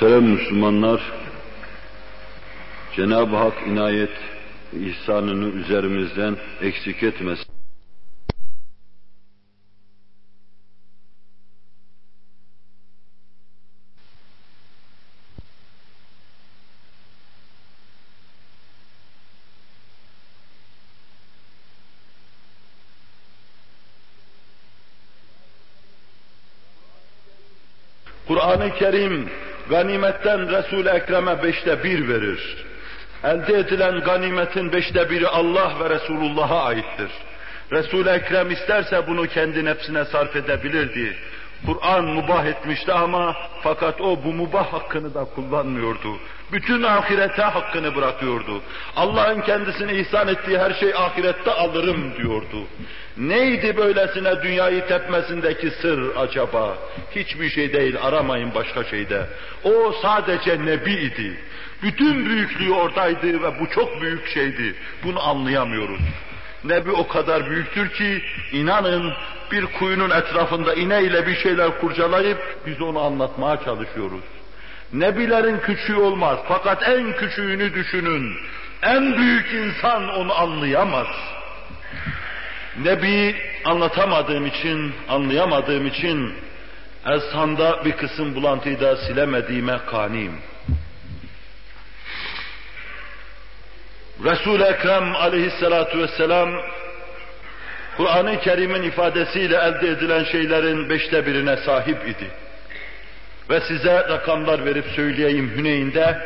Muhterem Müslümanlar, Cenab-ı Hak inayet ihsanını üzerimizden eksik etmesin. Kur'an-ı Kerim ganimetten Resul-i Ekrem'e beşte bir verir. Elde edilen ganimetin beşte biri Allah ve Resulullah'a aittir. Resul-i Ekrem isterse bunu kendi nefsine sarf edebilirdi. Kur'an mubah etmişti ama fakat o bu mubah hakkını da kullanmıyordu. Bütün ahirete hakkını bırakıyordu. Allah'ın kendisine ihsan ettiği her şey ahirette alırım diyordu. Neydi böylesine dünyayı tepmesindeki sır acaba? Hiçbir şey değil, aramayın başka şeyde. O sadece nebi idi. Bütün büyüklüğü oradaydı ve bu çok büyük şeydi. Bunu anlayamıyoruz. Nebi o kadar büyüktür ki inanın bir kuyunun etrafında ineyle bir şeyler kurcalayıp biz onu anlatmaya çalışıyoruz. Nebilerin küçüğü olmaz fakat en küçüğünü düşünün. En büyük insan onu anlayamaz. Nebi anlatamadığım için, anlayamadığım için Ezhan'da bir kısım bulantıyı da silemediğime kaniyim. Resul-i Ekrem aleyhissalatu vesselam Kur'an-ı Kerim'in ifadesiyle elde edilen şeylerin beşte birine sahip idi. Ve size rakamlar verip söyleyeyim Hüneyn'de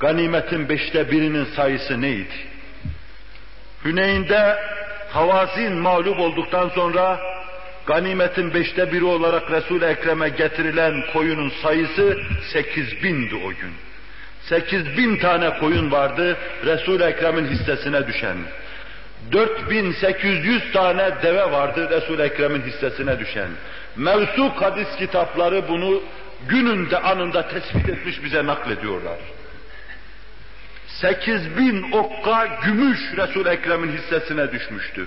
ganimetin beşte birinin sayısı neydi? Hüneyn'de Havazin mağlup olduktan sonra ganimetin beşte biri olarak Resul-i Ekrem'e getirilen koyunun sayısı sekiz bindi o gün. Sekiz bin tane koyun vardı Resul-i Ekrem'in hissesine düşen. 4800 tane deve vardı Resul-i Ekrem'in hissesine düşen. Mevsuk hadis kitapları bunu gününde anında tespit etmiş bize naklediyorlar. 8000 okka gümüş Resul-i Ekrem'in hissesine düşmüştü.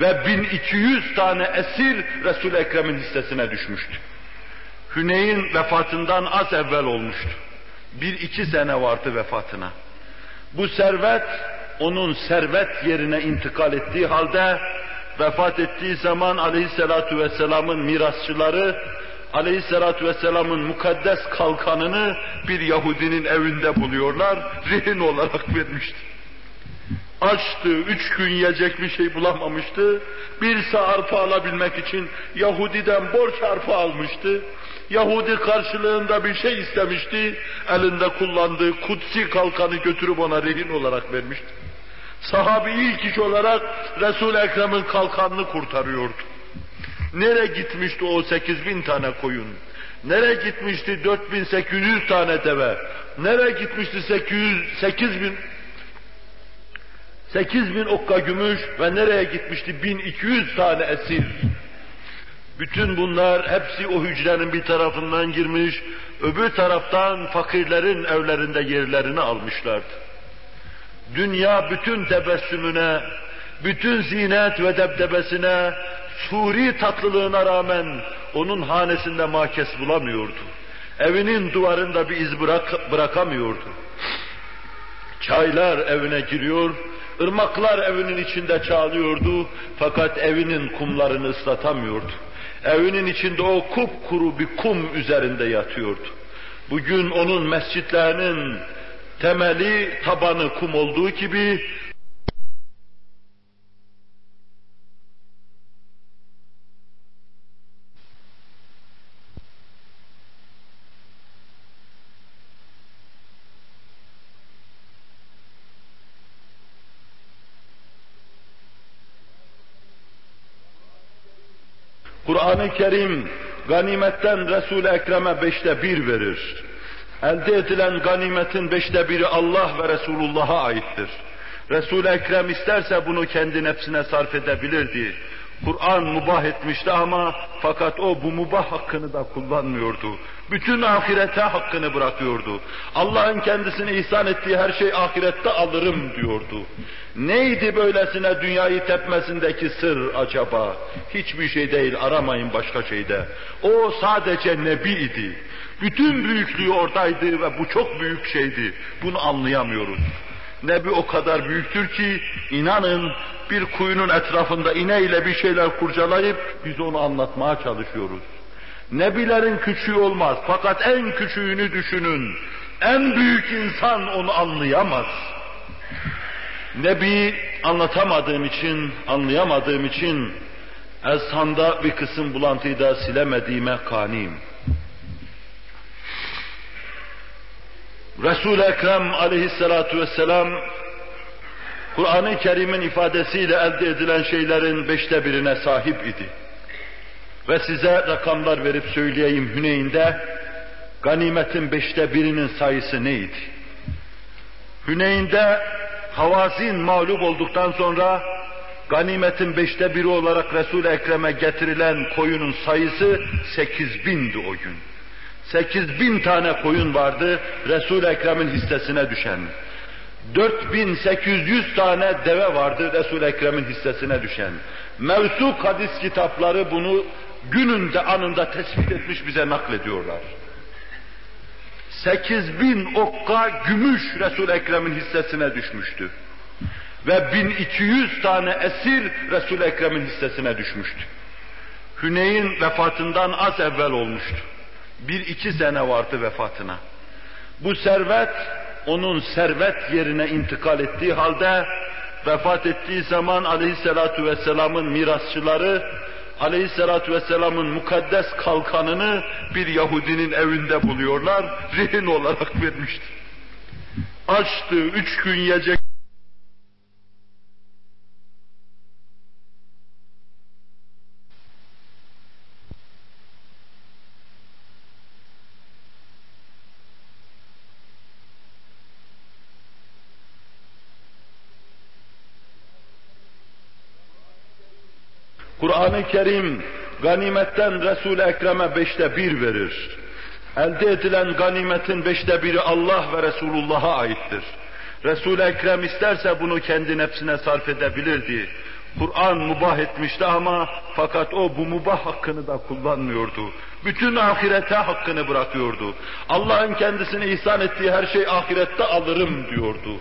Ve 1200 tane esir Resul-i Ekrem'in hissesine düşmüştü. Hüneyn vefatından az evvel olmuştu. Bir iki sene vardı vefatına. Bu servet onun servet yerine intikal ettiği halde vefat ettiği zaman aleyhissalatu vesselamın mirasçıları aleyhissalatu vesselamın mukaddes kalkanını bir Yahudinin evinde buluyorlar, rehin olarak vermişti. Açtı, üç gün yiyecek bir şey bulamamıştı. Bir sağ arpa alabilmek için Yahudi'den borç arpa almıştı. Yahudi karşılığında bir şey istemişti. Elinde kullandığı kutsi kalkanı götürüp ona rehin olarak vermişti. Sahabi ilk iş olarak Resul-i Ekrem'in kalkanını kurtarıyordu. Nere gitmişti o 8 bin tane koyun? Nere gitmişti 4800 tane deve? Nere gitmişti 800, 8 bin 8 bin okka gümüş ve nereye gitmişti 1200 tane esir? Bütün bunlar hepsi o hücrenin bir tarafından girmiş, öbür taraftan fakirlerin evlerinde yerlerini almışlardı. Dünya bütün tebessümüne, bütün zinet ve debdebesine, suri tatlılığına rağmen onun hanesinde makes bulamıyordu. Evinin duvarında bir iz bırak, bırakamıyordu. Çaylar evine giriyor, ırmaklar evinin içinde çağlıyordu fakat evinin kumlarını ıslatamıyordu. Evinin içinde o kupkuru bir kum üzerinde yatıyordu. Bugün onun mescitlerinin temeli, tabanı kum olduğu gibi Kur'an-ı Kerim ganimetten Resul-i Ekrem'e beşte bir verir. Elde edilen ganimetin beşte biri Allah ve Resulullah'a aittir. Resul-i Ekrem isterse bunu kendi nefsine sarf edebilirdi. Kur'an mubah etmişti ama fakat o bu mubah hakkını da kullanmıyordu. Bütün ahirete hakkını bırakıyordu. Allah'ın kendisine ihsan ettiği her şey ahirette alırım diyordu. Neydi böylesine dünyayı tepmesindeki sır acaba? Hiçbir şey değil aramayın başka şeyde. O sadece nebi idi. Bütün büyüklüğü oradaydı ve bu çok büyük şeydi. Bunu anlayamıyoruz. Nebi o kadar büyüktür ki inanın bir kuyunun etrafında ineyle bir şeyler kurcalayıp biz onu anlatmaya çalışıyoruz. Nebilerin küçüğü olmaz fakat en küçüğünü düşünün. En büyük insan onu anlayamaz. Nebi anlatamadığım için, anlayamadığım için Ezhan'da bir kısım bulantıyı da silemediğime kaniyim. Resul-i Ekrem aleyhissalatu vesselam Kur'an-ı Kerim'in ifadesiyle elde edilen şeylerin beşte birine sahip idi. Ve size rakamlar verip söyleyeyim Hüneyn'de ganimetin beşte birinin sayısı neydi? Hüneyn'de Havazin mağlup olduktan sonra ganimetin beşte biri olarak Resul-i Ekrem'e getirilen koyunun sayısı sekiz bindi o gün. Sekiz bin tane koyun vardı Resul-i Ekrem'in hissesine düşen. 4800 tane deve vardı Resul-i Ekrem'in hissesine düşen. Mevsuk hadis kitapları bunu gününde anında tespit etmiş bize naklediyorlar. 8000 okka gümüş Resul Ekrem'in hissesine düşmüştü. Ve 1200 tane esir Resul Ekrem'in hissesine düşmüştü. Hüneyn vefatından az evvel olmuştu. Bir iki sene vardı vefatına. Bu servet onun servet yerine intikal ettiği halde vefat ettiği zaman aleyhissalatu vesselamın mirasçıları aleyhissalatu vesselamın mukaddes kalkanını bir Yahudinin evinde buluyorlar, rehin olarak vermiştir. Açtı, üç gün yiyecek Kur'an-ı Kerim ganimetten Resul-i Ekrem'e beşte bir verir. Elde edilen ganimetin beşte biri Allah ve Resulullah'a aittir. Resul-i Ekrem isterse bunu kendi nefsine sarf edebilirdi. Kur'an mubah etmişti ama fakat o bu mubah hakkını da kullanmıyordu. Bütün ahirete hakkını bırakıyordu. Allah'ın kendisine ihsan ettiği her şey ahirette alırım diyordu.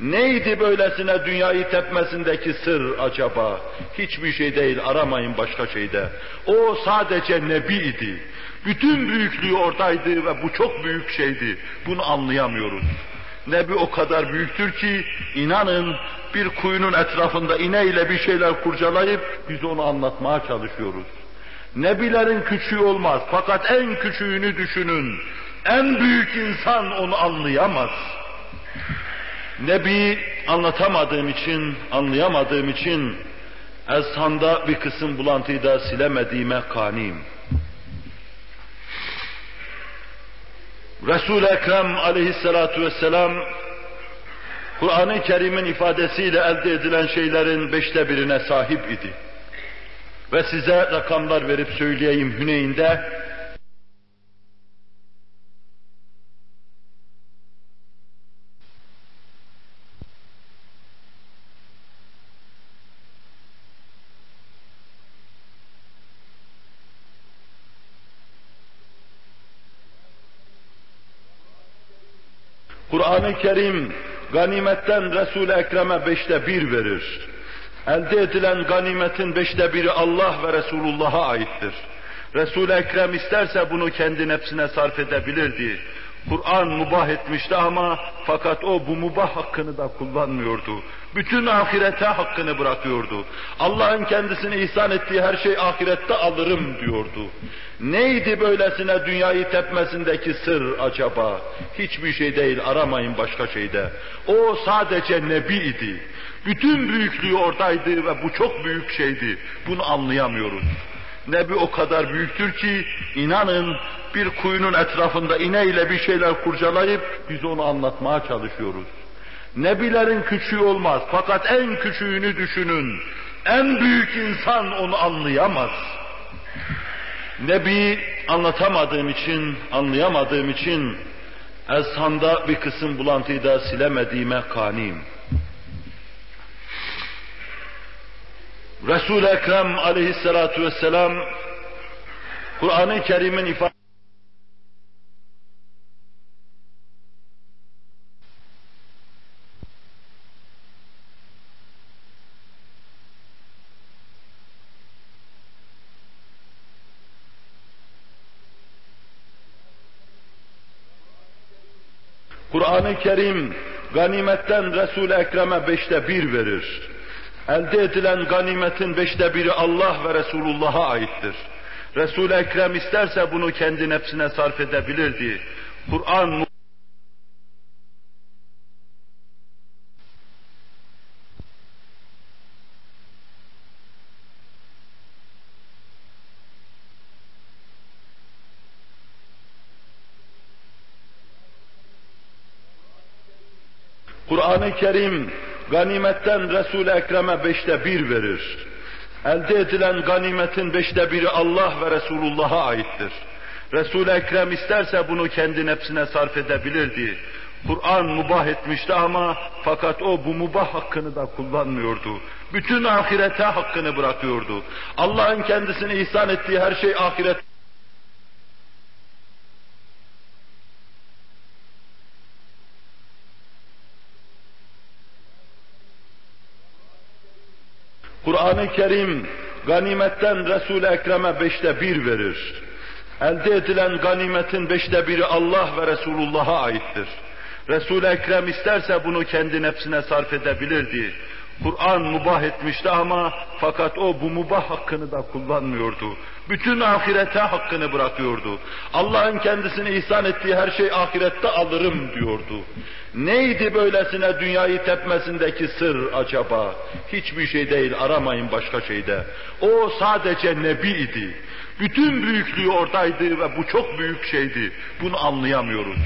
Neydi böylesine dünyayı tepmesindeki sır acaba? Hiçbir şey değil aramayın başka şeyde. O sadece nebi idi. Bütün büyüklüğü oradaydı ve bu çok büyük şeydi. Bunu anlayamıyoruz. Nebi o kadar büyüktür ki inanın bir kuyunun etrafında ineyle bir şeyler kurcalayıp biz onu anlatmaya çalışıyoruz. Nebilerin küçüğü olmaz fakat en küçüğünü düşünün. En büyük insan onu anlayamaz. Nebi anlatamadığım için, anlayamadığım için Ezhan'da bir kısım bulantıyı da silemediğime kaniyim. Resul-i Ekrem aleyhissalatu vesselam Kur'an-ı Kerim'in ifadesiyle elde edilen şeylerin beşte birine sahip idi. Ve size rakamlar verip söyleyeyim Hüneyn'de Kur'an-ı Kerim ganimetten Resul-i Ekrem'e beşte bir verir. Elde edilen ganimetin beşte biri Allah ve Resulullah'a aittir. Resul-i Ekrem isterse bunu kendi nefsine sarf edebilirdi. Kur'an mubah etmişti ama fakat o bu mubah hakkını da kullanmıyordu. Bütün ahirete hakkını bırakıyordu. Allah'ın kendisine ihsan ettiği her şey ahirette alırım diyordu. Neydi böylesine dünyayı tepmesindeki sır acaba? Hiçbir şey değil aramayın başka şeyde. O sadece nebi idi. Bütün büyüklüğü oradaydı ve bu çok büyük şeydi. Bunu anlayamıyoruz. Nebi o kadar büyüktür ki inanın bir kuyunun etrafında ineyle bir şeyler kurcalayıp biz onu anlatmaya çalışıyoruz. Nebilerin küçüğü olmaz fakat en küçüğünü düşünün. En büyük insan onu anlayamaz. Nebi anlatamadığım için, anlayamadığım için ezhanda bir kısım bulantıyı da silemediğime kaniyim. Resul-i Ekrem aleyhissalatu vesselam Kur'an-ı Kerim'in ifade Kur'an-ı Kerim ganimetten Resul-i Ekrem'e beşte bir verir. Elde edilen ganimetin beşte biri Allah ve Resulullah'a aittir. Resul-i Ekrem isterse bunu kendi nefsine sarf edebilirdi. Kur'an Kur'an-ı Kerim ganimetten Resul-i Ekrem'e beşte bir verir. Elde edilen ganimetin beşte biri Allah ve Resulullah'a aittir. Resul-i Ekrem isterse bunu kendi nefsine sarf edebilirdi. Kur'an mubah etmişti ama fakat o bu mubah hakkını da kullanmıyordu. Bütün ahirete hakkını bırakıyordu. Allah'ın kendisine ihsan ettiği her şey ahiret Kur'an-ı Kerim ganimetten Resul-i Ekrem'e beşte bir verir. Elde edilen ganimetin beşte biri Allah ve Resulullah'a aittir. Resul-i Ekrem isterse bunu kendi nefsine sarf edebilirdi. Kur'an mubah etmişti ama fakat o bu mubah hakkını da kullanmıyordu. Bütün ahirete hakkını bırakıyordu. Allah'ın kendisine ihsan ettiği her şey ahirette alırım diyordu. Neydi böylesine dünyayı tepmesindeki sır acaba? Hiçbir şey değil aramayın başka şeyde. O sadece nebi idi. Bütün büyüklüğü oradaydı ve bu çok büyük şeydi. Bunu anlayamıyoruz.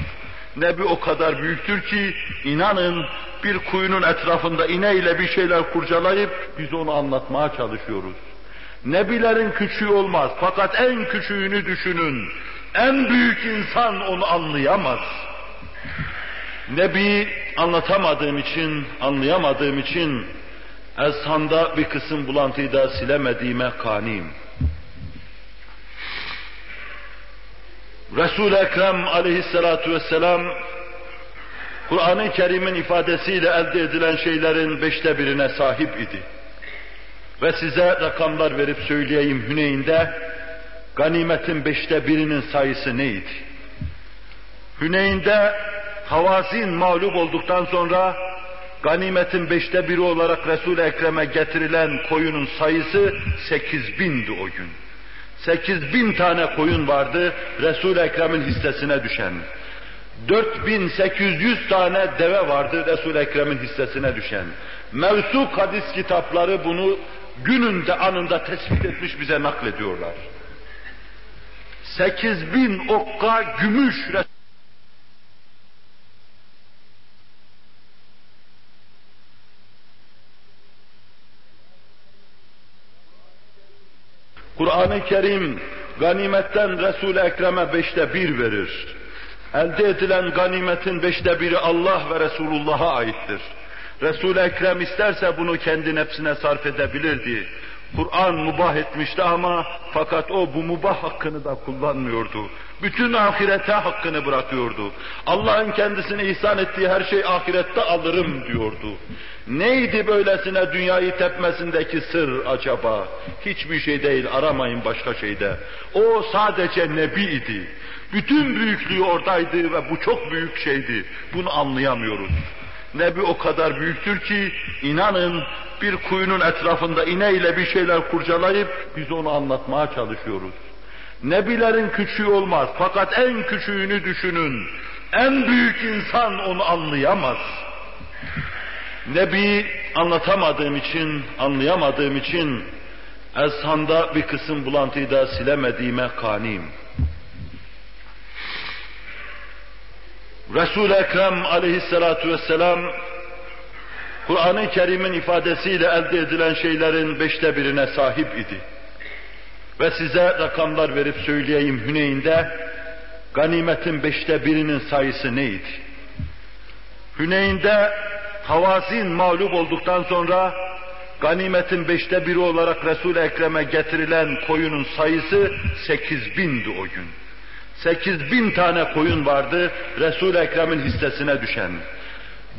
Nebi o kadar büyüktür ki inanın bir kuyunun etrafında ineyle bir şeyler kurcalayıp biz onu anlatmaya çalışıyoruz. Nebilerin küçüğü olmaz fakat en küçüğünü düşünün. En büyük insan onu anlayamaz. Nebi anlatamadığım için, anlayamadığım için ezhanda bir kısım bulantıyı da silemediğime kaniyim. Resul-i Ekrem aleyhissalatu vesselam Kur'an-ı Kerim'in ifadesiyle elde edilen şeylerin beşte birine sahip idi. Ve size rakamlar verip söyleyeyim Hüneyn'de ganimetin beşte birinin sayısı neydi? Hüneyn'de Havazin mağlup olduktan sonra ganimetin beşte biri olarak Resul-i Ekrem'e getirilen koyunun sayısı sekiz bindi o gün. Sekiz bin tane koyun vardı Resul-i Ekrem'in hissesine düşen. 4800 tane deve vardı Resul-i Ekrem'in hissesine düşen. Mevsuk hadis kitapları bunu gününde anında tespit etmiş bize naklediyorlar. 8000 okka gümüş Kur'an-ı Kerim ganimetten Resul-i Ekrem'e beşte bir verir. Elde edilen ganimetin beşte biri Allah ve Resulullah'a aittir. Resul-i Ekrem isterse bunu kendi nefsine sarf edebilirdi. Kur'an mubah etmişti ama fakat o bu mubah hakkını da kullanmıyordu. Bütün ahirete hakkını bırakıyordu. Allah'ın kendisine ihsan ettiği her şey ahirette alırım diyordu. Neydi böylesine dünyayı tepmesindeki sır acaba? Hiçbir şey değil aramayın başka şeyde. O sadece nebi idi. Bütün büyüklüğü oradaydı ve bu çok büyük şeydi. Bunu anlayamıyoruz. Nebi o kadar büyüktür ki inanın bir kuyunun etrafında ineyle bir şeyler kurcalayıp biz onu anlatmaya çalışıyoruz. Nebilerin küçüğü olmaz fakat en küçüğünü düşünün. En büyük insan onu anlayamaz. Nebi anlatamadığım için, anlayamadığım için ezhanda bir kısım bulantıyı da silemediğime kaniyim. Resul-i Ekrem aleyhissalatu vesselam Kur'an-ı Kerim'in ifadesiyle elde edilen şeylerin beşte birine sahip idi. Ve size rakamlar verip söyleyeyim Hüneyn'de ganimetin beşte birinin sayısı neydi? Hüneyn'de Havazin mağlup olduktan sonra ganimetin beşte biri olarak Resul-i Ekrem'e getirilen koyunun sayısı sekiz bindi o gün. Sekiz bin tane koyun vardı Resul-i Ekrem'in hissesine düşen.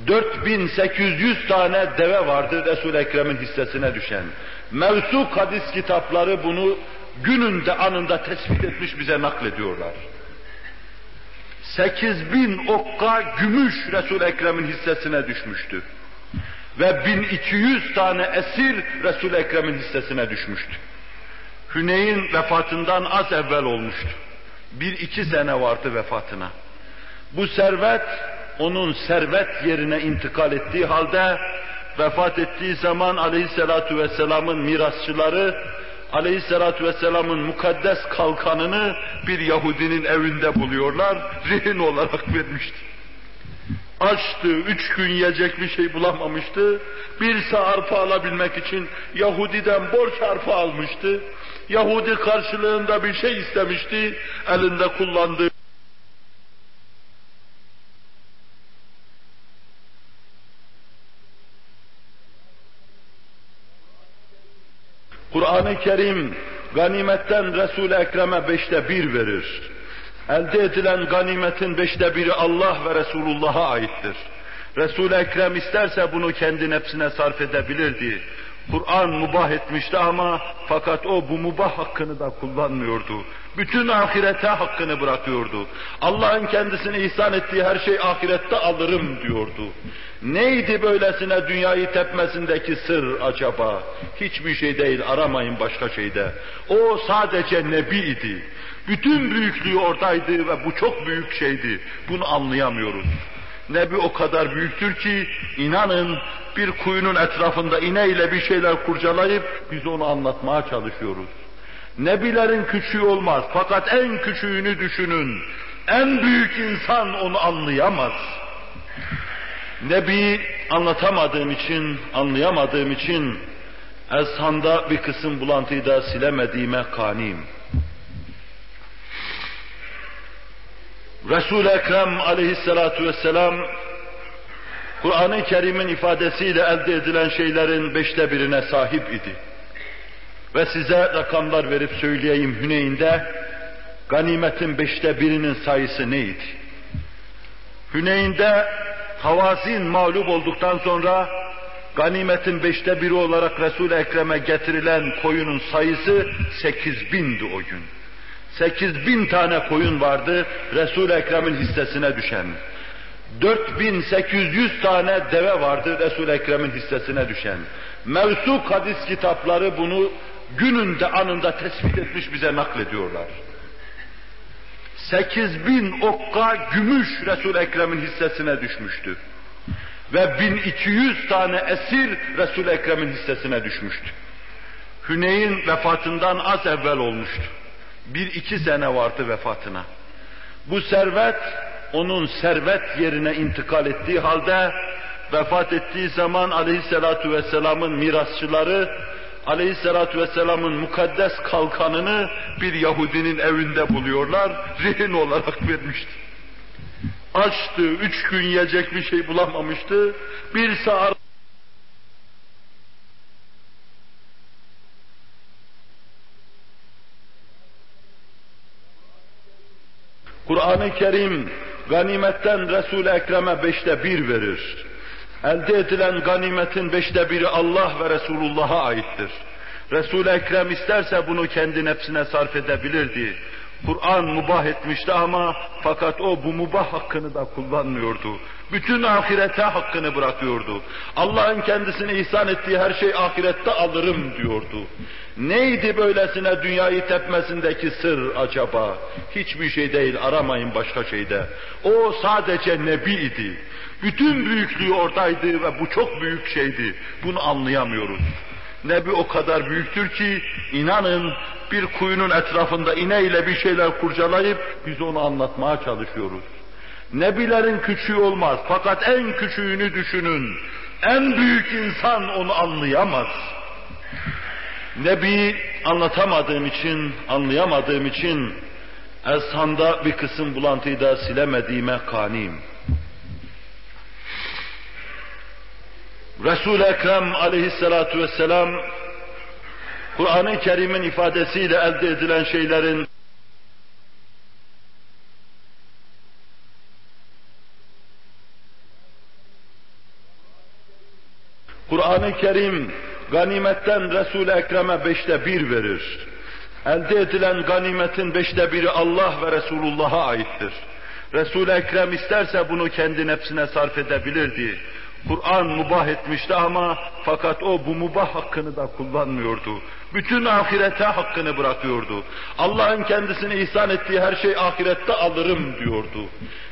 4800 tane deve vardı Resul-i Ekrem'in hissesine düşen. Mevsuk hadis kitapları bunu gününde anında tespit etmiş bize naklediyorlar. 8000 okka gümüş Resul-i Ekrem'in hissesine düşmüştü. Ve 1200 tane esir Resul-i Ekrem'in hissesine düşmüştü. Hüneyn vefatından az evvel olmuştu. Bir iki sene vardı vefatına. Bu servet onun servet yerine intikal ettiği halde vefat ettiği zaman aleyhissalatu vesselamın mirasçıları aleyhissalatu vesselamın mukaddes kalkanını bir Yahudinin evinde buluyorlar, rehin olarak vermişti. Açtı, üç gün yiyecek bir şey bulamamıştı. Bir sağ arpa alabilmek için Yahudi'den borç arpa almıştı. Yahudi karşılığında bir şey istemişti, elinde kullandığı Kur'an-ı Kerim ganimetten Resul-i Ekrem'e beşte bir verir. Elde edilen ganimetin beşte biri Allah ve Resulullah'a aittir. Resul-i Ekrem isterse bunu kendi nefsine sarf edebilirdi. Kur'an mubah etmişti ama fakat o bu mubah hakkını da kullanmıyordu. Bütün ahirete hakkını bırakıyordu. Allah'ın kendisine ihsan ettiği her şey ahirette alırım diyordu. Neydi böylesine dünyayı tepmesindeki sır acaba? Hiçbir şey değil, aramayın başka şeyde. O sadece nebi idi. Bütün büyüklüğü oradaydı ve bu çok büyük şeydi. Bunu anlayamıyoruz. Nebi o kadar büyüktür ki inanın bir kuyunun etrafında ineyle bir şeyler kurcalayıp biz onu anlatmaya çalışıyoruz. Nebilerin küçüğü olmaz fakat en küçüğünü düşünün. En büyük insan onu anlayamaz. Nebi anlatamadığım için, anlayamadığım için Ezhan'da bir kısım bulantıyı da silemediğime kaniyim. Resul-i Ekrem aleyhissalatu vesselam Kur'an-ı Kerim'in ifadesiyle elde edilen şeylerin beşte birine sahip idi. Ve size rakamlar verip söyleyeyim Hüneyn'de ganimetin beşte birinin sayısı neydi? Hüneyn'de Havazin mağlup olduktan sonra ganimetin beşte biri olarak Resul-i Ekrem'e getirilen koyunun sayısı sekiz bindi o gün. Sekiz bin tane koyun vardı Resul-i Ekrem'in hissesine düşen. 4800 tane deve vardı Resul-i Ekrem'in hissesine düşen. Mevsuk hadis kitapları bunu gününde anında tespit etmiş bize naklediyorlar. 8000 okka gümüş Resul-i Ekrem'in hissesine düşmüştü. Ve 1200 tane esir Resul-i Ekrem'in hissesine düşmüştü. Hüneyn vefatından az evvel olmuştu. Bir iki sene vardı vefatına. Bu servet onun servet yerine intikal ettiği halde vefat ettiği zaman aleyhissalatu vesselamın mirasçıları aleyhissalatu vesselamın mukaddes kalkanını bir Yahudinin evinde buluyorlar, rehin olarak vermişti. Açtı, üç gün yiyecek bir şey bulamamıştı, bir saat Kur'an-ı Kerim ganimetten Resul-i Ekrem'e beşte bir verir. Elde edilen ganimetin beşte biri Allah ve Resulullah'a aittir. Resul-i Ekrem isterse bunu kendi nefsine sarf edebilirdi. Kur'an mubah etmişti ama fakat o bu mubah hakkını da kullanmıyordu. Bütün ahirete hakkını bırakıyordu. Allah'ın kendisine ihsan ettiği her şey ahirette alırım diyordu. Neydi böylesine dünyayı tepmesindeki sır acaba? Hiçbir şey değil, aramayın başka şeyde. O sadece nebi idi. Bütün büyüklüğü oradaydı ve bu çok büyük şeydi. Bunu anlayamıyoruz. Nebi o kadar büyüktür ki inanın bir kuyunun etrafında ineyle bir şeyler kurcalayıp biz onu anlatmaya çalışıyoruz. Nebilerin küçüğü olmaz fakat en küçüğünü düşünün. En büyük insan onu anlayamaz. Nebi anlatamadığım için, anlayamadığım için Ezhan'da bir kısım bulantıyı da silemediğime kaniyim. Resul-i Ekrem aleyhissalatu vesselam Kur'an-ı Kerim'in ifadesiyle elde edilen şeylerin Kur'an-ı Kerim ganimetten Resul-i Ekrem'e beşte bir verir. Elde edilen ganimetin beşte biri Allah ve Resulullah'a aittir. Resul-i Ekrem isterse bunu kendi nefsine sarf edebilirdi. Kur'an mubah etmişti ama fakat o bu mubah hakkını da kullanmıyordu. Bütün ahirete hakkını bırakıyordu. Allah'ın kendisine ihsan ettiği her şey ahirette alırım diyordu.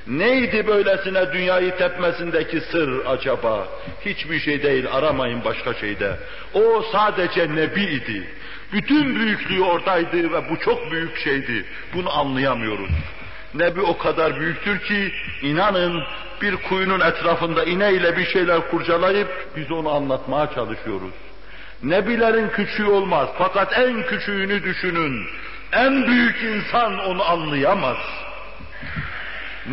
Neydi böylesine dünyayı tepmesindeki sır acaba? Hiçbir şey değil aramayın başka şeyde. O sadece nebi idi. Bütün büyüklüğü oradaydı ve bu çok büyük şeydi. Bunu anlayamıyoruz. Nebi o kadar büyüktür ki inanın bir kuyunun etrafında ineyle bir şeyler kurcalayıp biz onu anlatmaya çalışıyoruz. Nebilerin küçüğü olmaz fakat en küçüğünü düşünün. En büyük insan onu anlayamaz.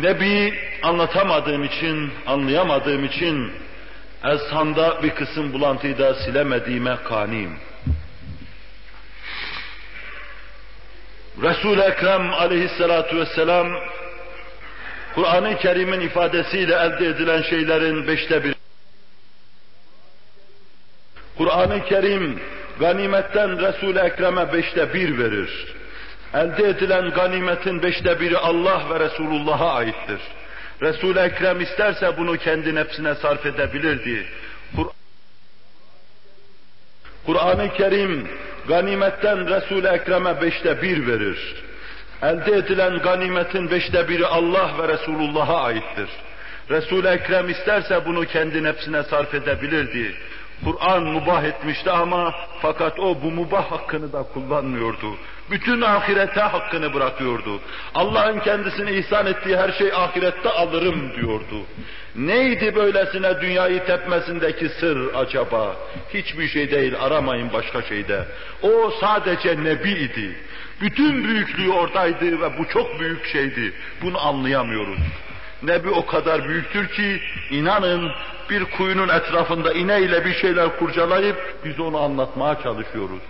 Nebi anlatamadığım için, anlayamadığım için Ezhan'da bir kısım bulantıyı da silemediğime kaniyim. Resul-i Ekrem aleyhissalatu vesselam Kur'an-ı Kerim'in ifadesiyle elde edilen şeylerin beşte bir. Kur'an-ı Kerim ganimetten Resul-i Ekrem'e beşte bir verir. Elde edilen ganimetin beşte biri Allah ve Resulullah'a aittir. Resul-i Ekrem isterse bunu kendi nefsine sarf edebilirdi. Kur'an-ı Kerim ganimetten Resul-i Ekrem'e beşte bir verir. Elde edilen ganimetin beşte biri Allah ve Resulullah'a aittir. Resul-i Ekrem isterse bunu kendi nefsine sarf edebilirdi. Kur'an mubah etmişti ama fakat o bu mubah hakkını da kullanmıyordu. Bütün ahirete hakkını bırakıyordu. Allah'ın kendisine ihsan ettiği her şey ahirette alırım diyordu. Neydi böylesine dünyayı tepmesindeki sır acaba? Hiçbir şey değil aramayın başka şeyde. O sadece nebi idi. Bütün büyüklüğü oradaydı ve bu çok büyük şeydi. Bunu anlayamıyoruz. Nebi o kadar büyüktür ki inanın bir kuyunun etrafında ineyle bir şeyler kurcalayıp biz onu anlatmaya çalışıyoruz.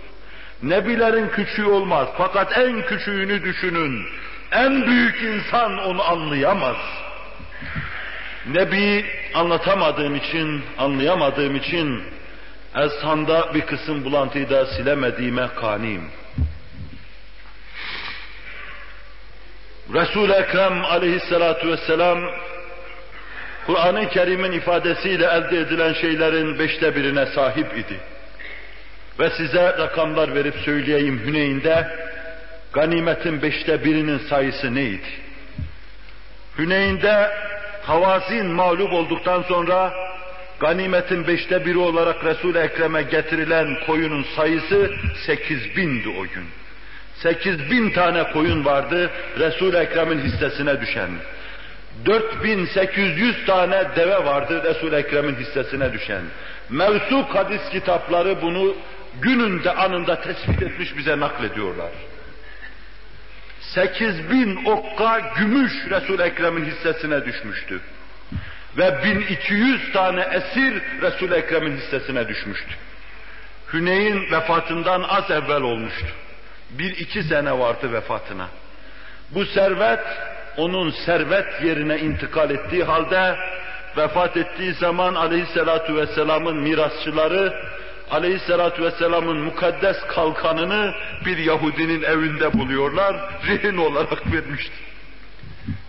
Nebilerin küçüğü olmaz fakat en küçüğünü düşünün. En büyük insan onu anlayamaz. Nebi anlatamadığım için, anlayamadığım için Ezhan'da bir kısım bulantıyı da silemediğime kaniyim. Resul-i Ekrem aleyhissalatu vesselam Kur'an-ı Kerim'in ifadesiyle elde edilen şeylerin beşte birine sahip idi. Ve size rakamlar verip söyleyeyim Hüneyn'de ganimetin beşte birinin sayısı neydi? Hüneyn'de Havazin mağlup olduktan sonra ganimetin beşte biri olarak Resul-i Ekrem'e getirilen koyunun sayısı sekiz bindi o gün. Sekiz bin tane koyun vardı Resul-i Ekrem'in hissesine düşen. 4800 tane deve vardı Resul-i Ekrem'in hissesine düşen. Mevsuk hadis kitapları bunu gününde anında tespit etmiş bize naklediyorlar. 8000 okka gümüş Resul-i Ekrem'in hissesine düşmüştü. Ve 1200 tane esir Resul-i Ekrem'in hissesine düşmüştü. Hüneyn vefatından az evvel olmuştu. Bir iki sene vardı vefatına. Bu servet onun servet yerine intikal ettiği halde vefat ettiği zaman aleyhissalatu vesselamın mirasçıları aleyhissalatu vesselamın mukaddes kalkanını bir Yahudinin evinde buluyorlar, rehin olarak vermişti.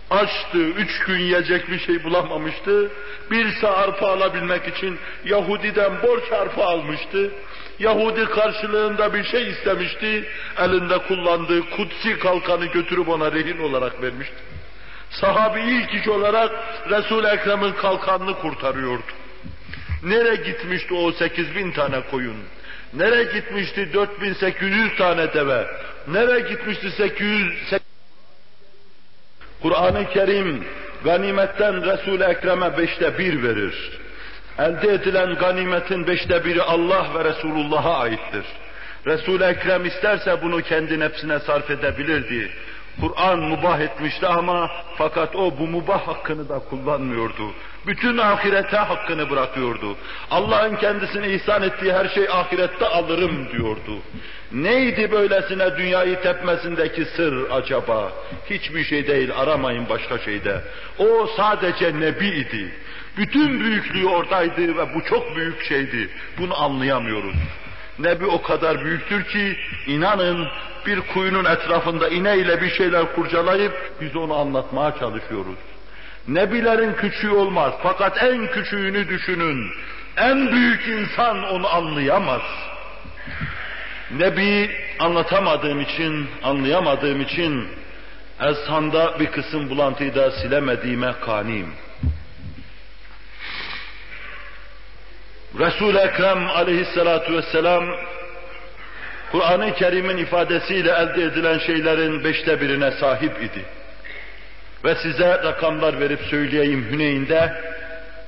Açtı, üç gün yiyecek bir şey bulamamıştı. Bir sağ arpa alabilmek için Yahudi'den borç arpa almıştı. Yahudi karşılığında bir şey istemişti. Elinde kullandığı kutsi kalkanı götürüp ona rehin olarak vermişti. Sahabi ilk iş olarak Resul-i Ekrem'in kalkanını kurtarıyordu. Nere gitmişti o 8 bin tane koyun? Nere gitmişti 4800 tane deve? Nere gitmişti 800... Kur'an-ı Kerim ganimetten Resul-i Ekrem'e beşte bir verir. Elde edilen ganimetin beşte biri Allah ve Resulullah'a aittir. Resul-i Ekrem isterse bunu kendi nefsine sarf edebilirdi. Kur'an mubah etmişti ama fakat o bu mubah hakkını da kullanmıyordu. Bütün ahirete hakkını bırakıyordu. Allah'ın kendisine ihsan ettiği her şey ahirette alırım diyordu. Neydi böylesine dünyayı tepmesindeki sır acaba? Hiçbir şey değil, aramayın başka şeyde. O sadece nebi idi. Bütün büyüklüğü oradaydı ve bu çok büyük şeydi. Bunu anlayamıyoruz. Nebi o kadar büyüktür ki inanın bir kuyunun etrafında ineyle bir şeyler kurcalayıp biz onu anlatmaya çalışıyoruz. Nebilerin küçüğü olmaz fakat en küçüğünü düşünün. En büyük insan onu anlayamaz. Nebi anlatamadığım için, anlayamadığım için ezhanda bir kısım bulantıyı da silemediğime kaniyim. Resul-i Ekrem aleyhissalatu vesselam Kur'an-ı Kerim'in ifadesiyle elde edilen şeylerin beşte birine sahip idi. Ve size rakamlar verip söyleyeyim Hüneyn'de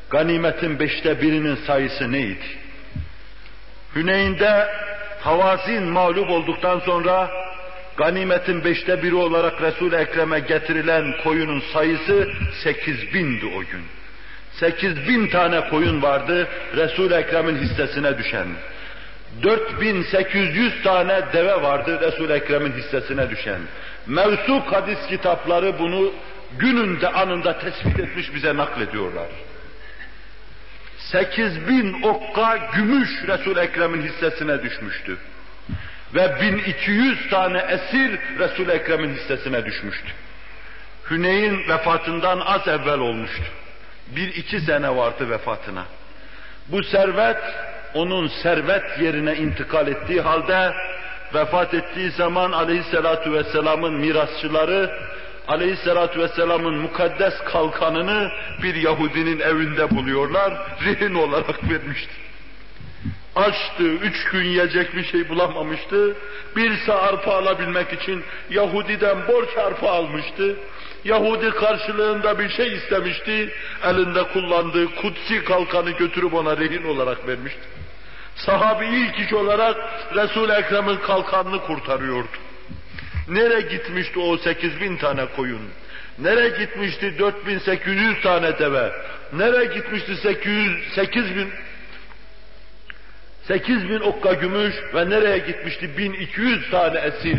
ganimetin beşte birinin sayısı neydi? Hüneyn'de Havazin mağlup olduktan sonra ganimetin beşte biri olarak Resul-i Ekrem'e getirilen koyunun sayısı sekiz bindi o gün. Sekiz bin tane koyun vardı Resul-i Ekrem'in hissesine düşen. 4800 tane deve vardı Resul-i Ekrem'in hissesine düşen. Mevsuk hadis kitapları bunu gününde anında tespit etmiş bize naklediyorlar. 8000 okka gümüş Resul-i Ekrem'in hissesine düşmüştü. Ve 1200 tane esir Resul-i Ekrem'in hissesine düşmüştü. Hüneyn vefatından az evvel olmuştu. Bir iki sene vardı vefatına. Bu servet onun servet yerine intikal ettiği halde vefat ettiği zaman aleyhissalatu vesselamın mirasçıları aleyhissalatu vesselamın mukaddes kalkanını bir Yahudinin evinde buluyorlar, rehin olarak vermişti. Açtı, üç gün yiyecek bir şey bulamamıştı. Bir arpa alabilmek için Yahudi'den borç arpa almıştı. Yahudi karşılığında bir şey istemişti. Elinde kullandığı kutsi kalkanı götürüp ona rehin olarak vermişti. Sahabi ilk iş olarak Resul-i Ekrem'in kalkanını kurtarıyordu. Nere gitmişti o 8 bin tane koyun? Nere gitmişti 4800 tane deve? Nere gitmişti 800, 8 bin 8 bin okka gümüş ve nereye gitmişti 1200 tane esir?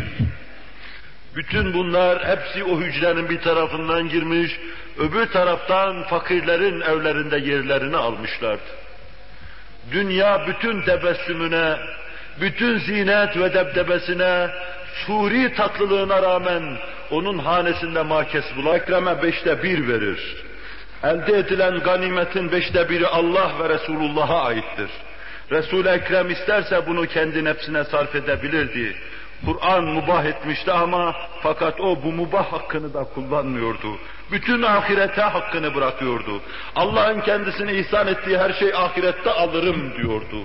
Bütün bunlar hepsi o hücrenin bir tarafından girmiş, öbür taraftan fakirlerin evlerinde yerlerini almışlardı. Dünya bütün tebessümüne, bütün zinet ve debdebesine, suri tatlılığına rağmen onun hanesinde makes bula Ekrem'e beşte bir verir. Elde edilen ganimetin beşte biri Allah ve Resulullah'a aittir. Resul-i Ekrem isterse bunu kendi nefsine sarf edebilirdi. Kur'an mubah etmişti ama fakat o bu mubah hakkını da kullanmıyordu. Bütün ahirete hakkını bırakıyordu. Allah'ın kendisine ihsan ettiği her şey ahirette alırım diyordu.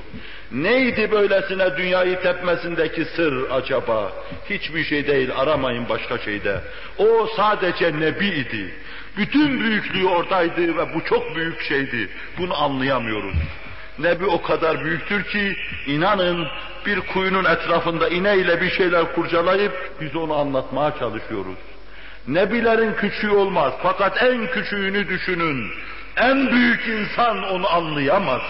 Neydi böylesine dünyayı tepmesindeki sır acaba? Hiçbir şey değil, aramayın başka şeyde. O sadece nebi idi. Bütün büyüklüğü oradaydı ve bu çok büyük şeydi. Bunu anlayamıyoruz. Nebi o kadar büyüktür ki inanın bir kuyunun etrafında ineyle bir şeyler kurcalayıp biz onu anlatmaya çalışıyoruz. Nebilerin küçüğü olmaz fakat en küçüğünü düşünün. En büyük insan onu anlayamaz.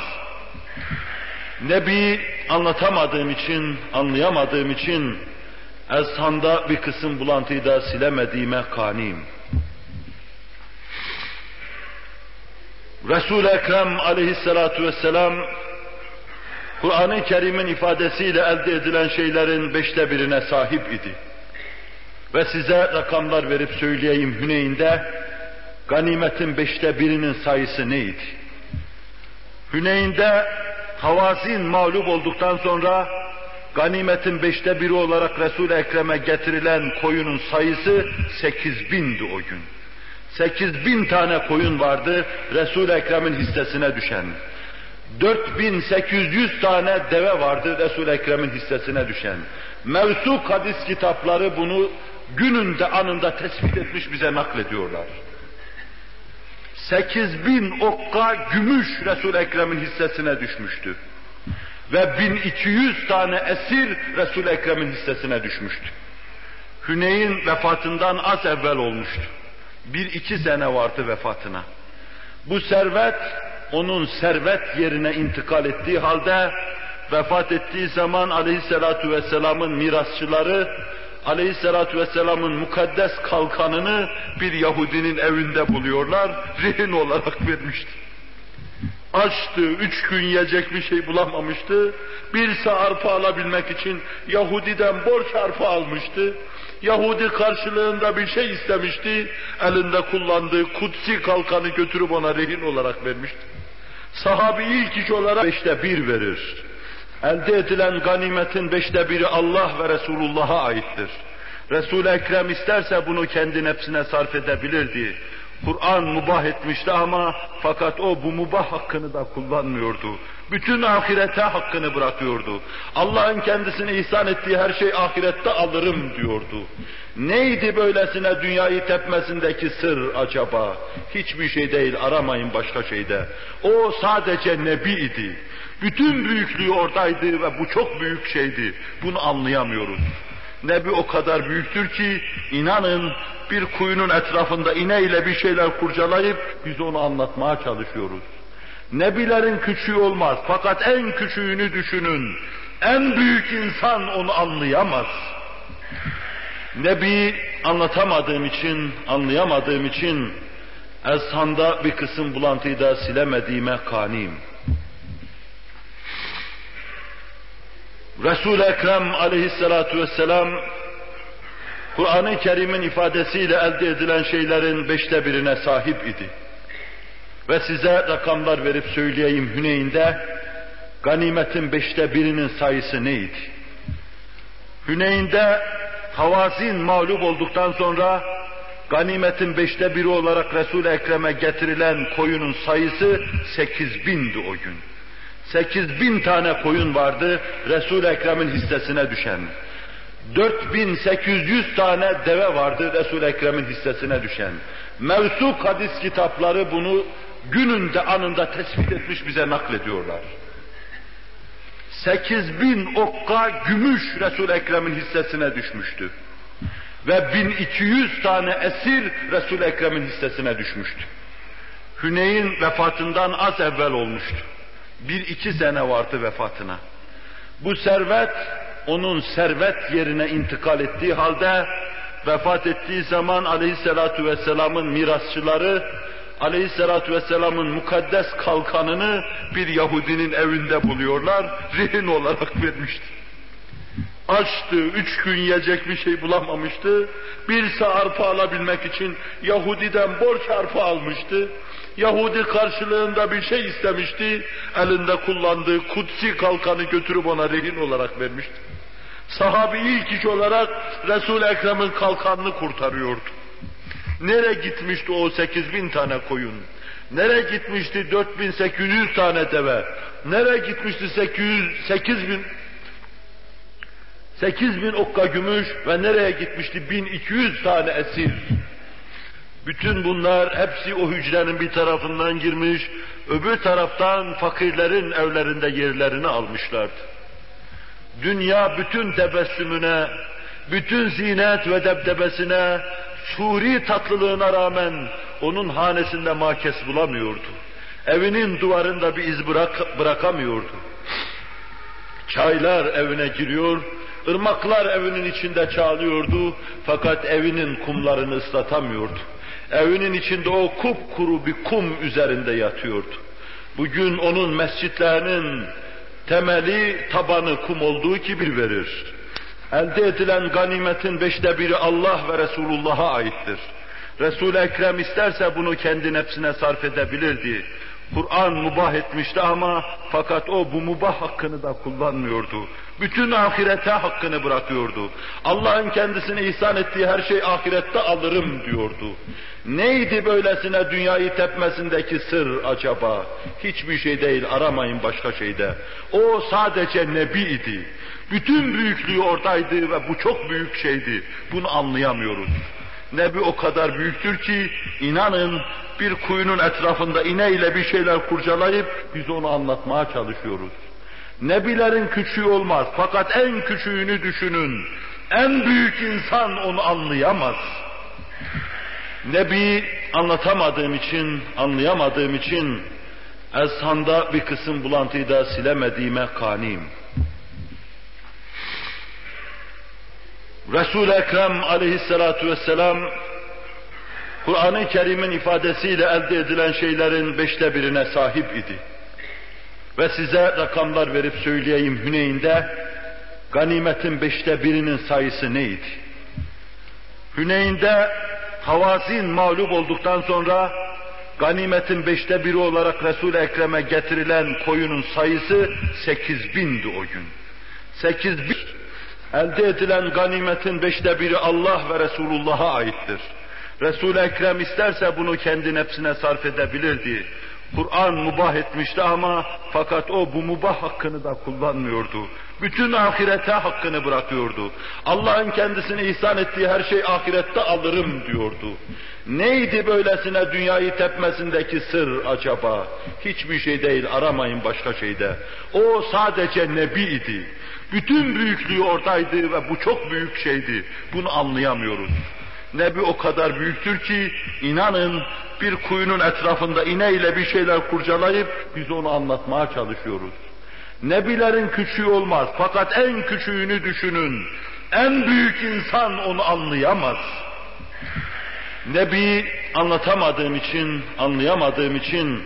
Nebi anlatamadığım için, anlayamadığım için ezhanda bir kısım bulantıyı da silemediğime kaniyim. Resul-i Ekrem aleyhissalatu vesselam Kur'an-ı Kerim'in ifadesiyle elde edilen şeylerin beşte birine sahip idi. Ve size rakamlar verip söyleyeyim Hüneyn'de ganimetin beşte birinin sayısı neydi? Hüneyn'de Havazin mağlup olduktan sonra ganimetin beşte biri olarak Resul-i Ekrem'e getirilen koyunun sayısı sekiz bindi o gün. Sekiz bin tane koyun vardı Resul-i Ekrem'in hissesine düşen. 4800 tane deve vardı Resul-i Ekrem'in hissesine düşen. Mevsuk hadis kitapları bunu gününde anında tespit etmiş bize naklediyorlar. Sekiz bin okka gümüş resul Ekrem'in hissesine düşmüştü. Ve 1200 tane esir resul Ekrem'in hissesine düşmüştü. Hüneyn vefatından az evvel olmuştu. Bir iki sene vardı vefatına. Bu servet onun servet yerine intikal ettiği halde vefat ettiği zaman aleyhissalatu vesselamın mirasçıları aleyhissalatu vesselamın mukaddes kalkanını bir Yahudinin evinde buluyorlar, rehin olarak vermişti. Açtı, üç gün yiyecek bir şey bulamamıştı. Bir arpa alabilmek için Yahudi'den borç arpa almıştı. Yahudi karşılığında bir şey istemişti. Elinde kullandığı kutsi kalkanı götürüp ona rehin olarak vermişti. Sahabi ilk iş olarak beşte bir verir. Elde edilen ganimetin beşte biri Allah ve Resulullah'a aittir. Resul-i Ekrem isterse bunu kendi nefsine sarf edebilirdi. Kur'an mubah etmişti ama fakat o bu mubah hakkını da kullanmıyordu. Bütün ahirete hakkını bırakıyordu. Allah'ın kendisine ihsan ettiği her şey ahirette alırım diyordu. Neydi böylesine dünyayı tepmesindeki sır acaba? Hiçbir şey değil aramayın başka şeyde. O sadece nebi idi. Bütün büyüklüğü oradaydı ve bu çok büyük şeydi. Bunu anlayamıyoruz. Nebi o kadar büyüktür ki inanın bir kuyunun etrafında ineyle bir şeyler kurcalayıp biz onu anlatmaya çalışıyoruz. Nebilerin küçüğü olmaz fakat en küçüğünü düşünün. En büyük insan onu anlayamaz. Nebi anlatamadığım için, anlayamadığım için Ezhan'da bir kısım bulantıyı da silemediğime kaniyim. Resul-i Ekrem aleyhissalatu vesselam Kur'an-ı Kerim'in ifadesiyle elde edilen şeylerin beşte birine sahip idi. Ve size rakamlar verip söyleyeyim Hüneyn'de ganimetin beşte birinin sayısı neydi? Hüneyn'de Havazin mağlup olduktan sonra ganimetin beşte biri olarak Resul-i Ekrem'e getirilen koyunun sayısı sekiz bindi o gün. Sekiz bin tane koyun vardı Resul-i Ekrem'in hissesine düşen. 4800 tane deve vardı Resul-i Ekrem'in hissesine düşen. Mevsuk hadis kitapları bunu gününde anında tespit etmiş bize naklediyorlar. 8000 okka gümüş Resul-i Ekrem'in hissesine düşmüştü. Ve 1200 tane esir Resul-i Ekrem'in hissesine düşmüştü. Hüneyn vefatından az evvel olmuştu. Bir iki sene vardı vefatına. Bu servet onun servet yerine intikal ettiği halde vefat ettiği zaman aleyhissalatu vesselamın mirasçıları aleyhissalatu vesselamın mukaddes kalkanını bir Yahudinin evinde buluyorlar, rehin olarak vermişti. Açtı, üç gün yiyecek bir şey bulamamıştı. Bir sağ arpa alabilmek için Yahudi'den borç arpa almıştı. Yahudi karşılığında bir şey istemişti. Elinde kullandığı kutsi kalkanı götürüp ona rehin olarak vermişti. Sahabi ilk iş olarak Resul-i Ekrem'in kalkanını kurtarıyordu. Nere gitmişti o 8 bin tane koyun? Nere gitmişti 4800 tane deve? Nere gitmişti 800, 8 bin 8 bin okka gümüş ve nereye gitmişti 1200 tane esir? Bütün bunlar hepsi o hücrenin bir tarafından girmiş, öbür taraftan fakirlerin evlerinde yerlerini almışlardı. Dünya bütün tebessümüne, bütün zinet ve debdebesine, suri tatlılığına rağmen onun hanesinde makes bulamıyordu. Evinin duvarında bir iz bırak, bırakamıyordu. Çaylar evine giriyor, ırmaklar evinin içinde çağlıyordu fakat evinin kumlarını ıslatamıyordu. Evinin içinde o kupkuru bir kum üzerinde yatıyordu. Bugün onun mescitlerinin temeli, tabanı kum olduğu gibi verir. Elde edilen ganimetin beşte biri Allah ve Resulullah'a aittir. Resul-i Ekrem isterse bunu kendi nefsine sarf edebilirdi. Kur'an mubah etmişti ama fakat o bu mubah hakkını da kullanmıyordu. Bütün ahirete hakkını bırakıyordu. Allah'ın kendisine ihsan ettiği her şey ahirette alırım diyordu. Neydi böylesine dünyayı tepmesindeki sır acaba? Hiçbir şey değil aramayın başka şeyde. O sadece nebi idi. Bütün büyüklüğü oradaydı ve bu çok büyük şeydi. Bunu anlayamıyoruz. Nebi o kadar büyüktür ki inanın bir kuyunun etrafında ineyle bir şeyler kurcalayıp biz onu anlatmaya çalışıyoruz. Nebilerin küçüğü olmaz fakat en küçüğünü düşünün. En büyük insan onu anlayamaz. Nebi anlatamadığım için, anlayamadığım için Ezhan'da bir kısım bulantıyı da silemediğime kaniyim. Resul-i Ekrem aleyhissalatu vesselam Kur'an-ı Kerim'in ifadesiyle elde edilen şeylerin beşte birine sahip idi. Ve size rakamlar verip söyleyeyim Hüneyn'de ganimetin beşte birinin sayısı neydi? Hüneyn'de Havazin mağlup olduktan sonra ganimetin beşte biri olarak Resul-i Ekrem'e getirilen koyunun sayısı sekiz bindi o gün. Sekiz bin elde edilen ganimetin beşte biri Allah ve Resulullah'a aittir. Resul-i Ekrem isterse bunu kendi nefsine sarf edebilirdi. Kur'an mubah etmişti ama fakat o bu mubah hakkını da kullanmıyordu. Bütün ahirete hakkını bırakıyordu. Allah'ın kendisine ihsan ettiği her şey ahirette alırım diyordu. Neydi böylesine dünyayı tepmesindeki sır acaba? Hiçbir şey değil aramayın başka şeyde. O sadece nebi idi. Bütün büyüklüğü oradaydı ve bu çok büyük şeydi. Bunu anlayamıyoruz. Nebi o kadar büyüktür ki inanın bir kuyunun etrafında ineyle bir şeyler kurcalayıp biz onu anlatmaya çalışıyoruz. Nebilerin küçüğü olmaz fakat en küçüğünü düşünün. En büyük insan onu anlayamaz. Nebi anlatamadığım için, anlayamadığım için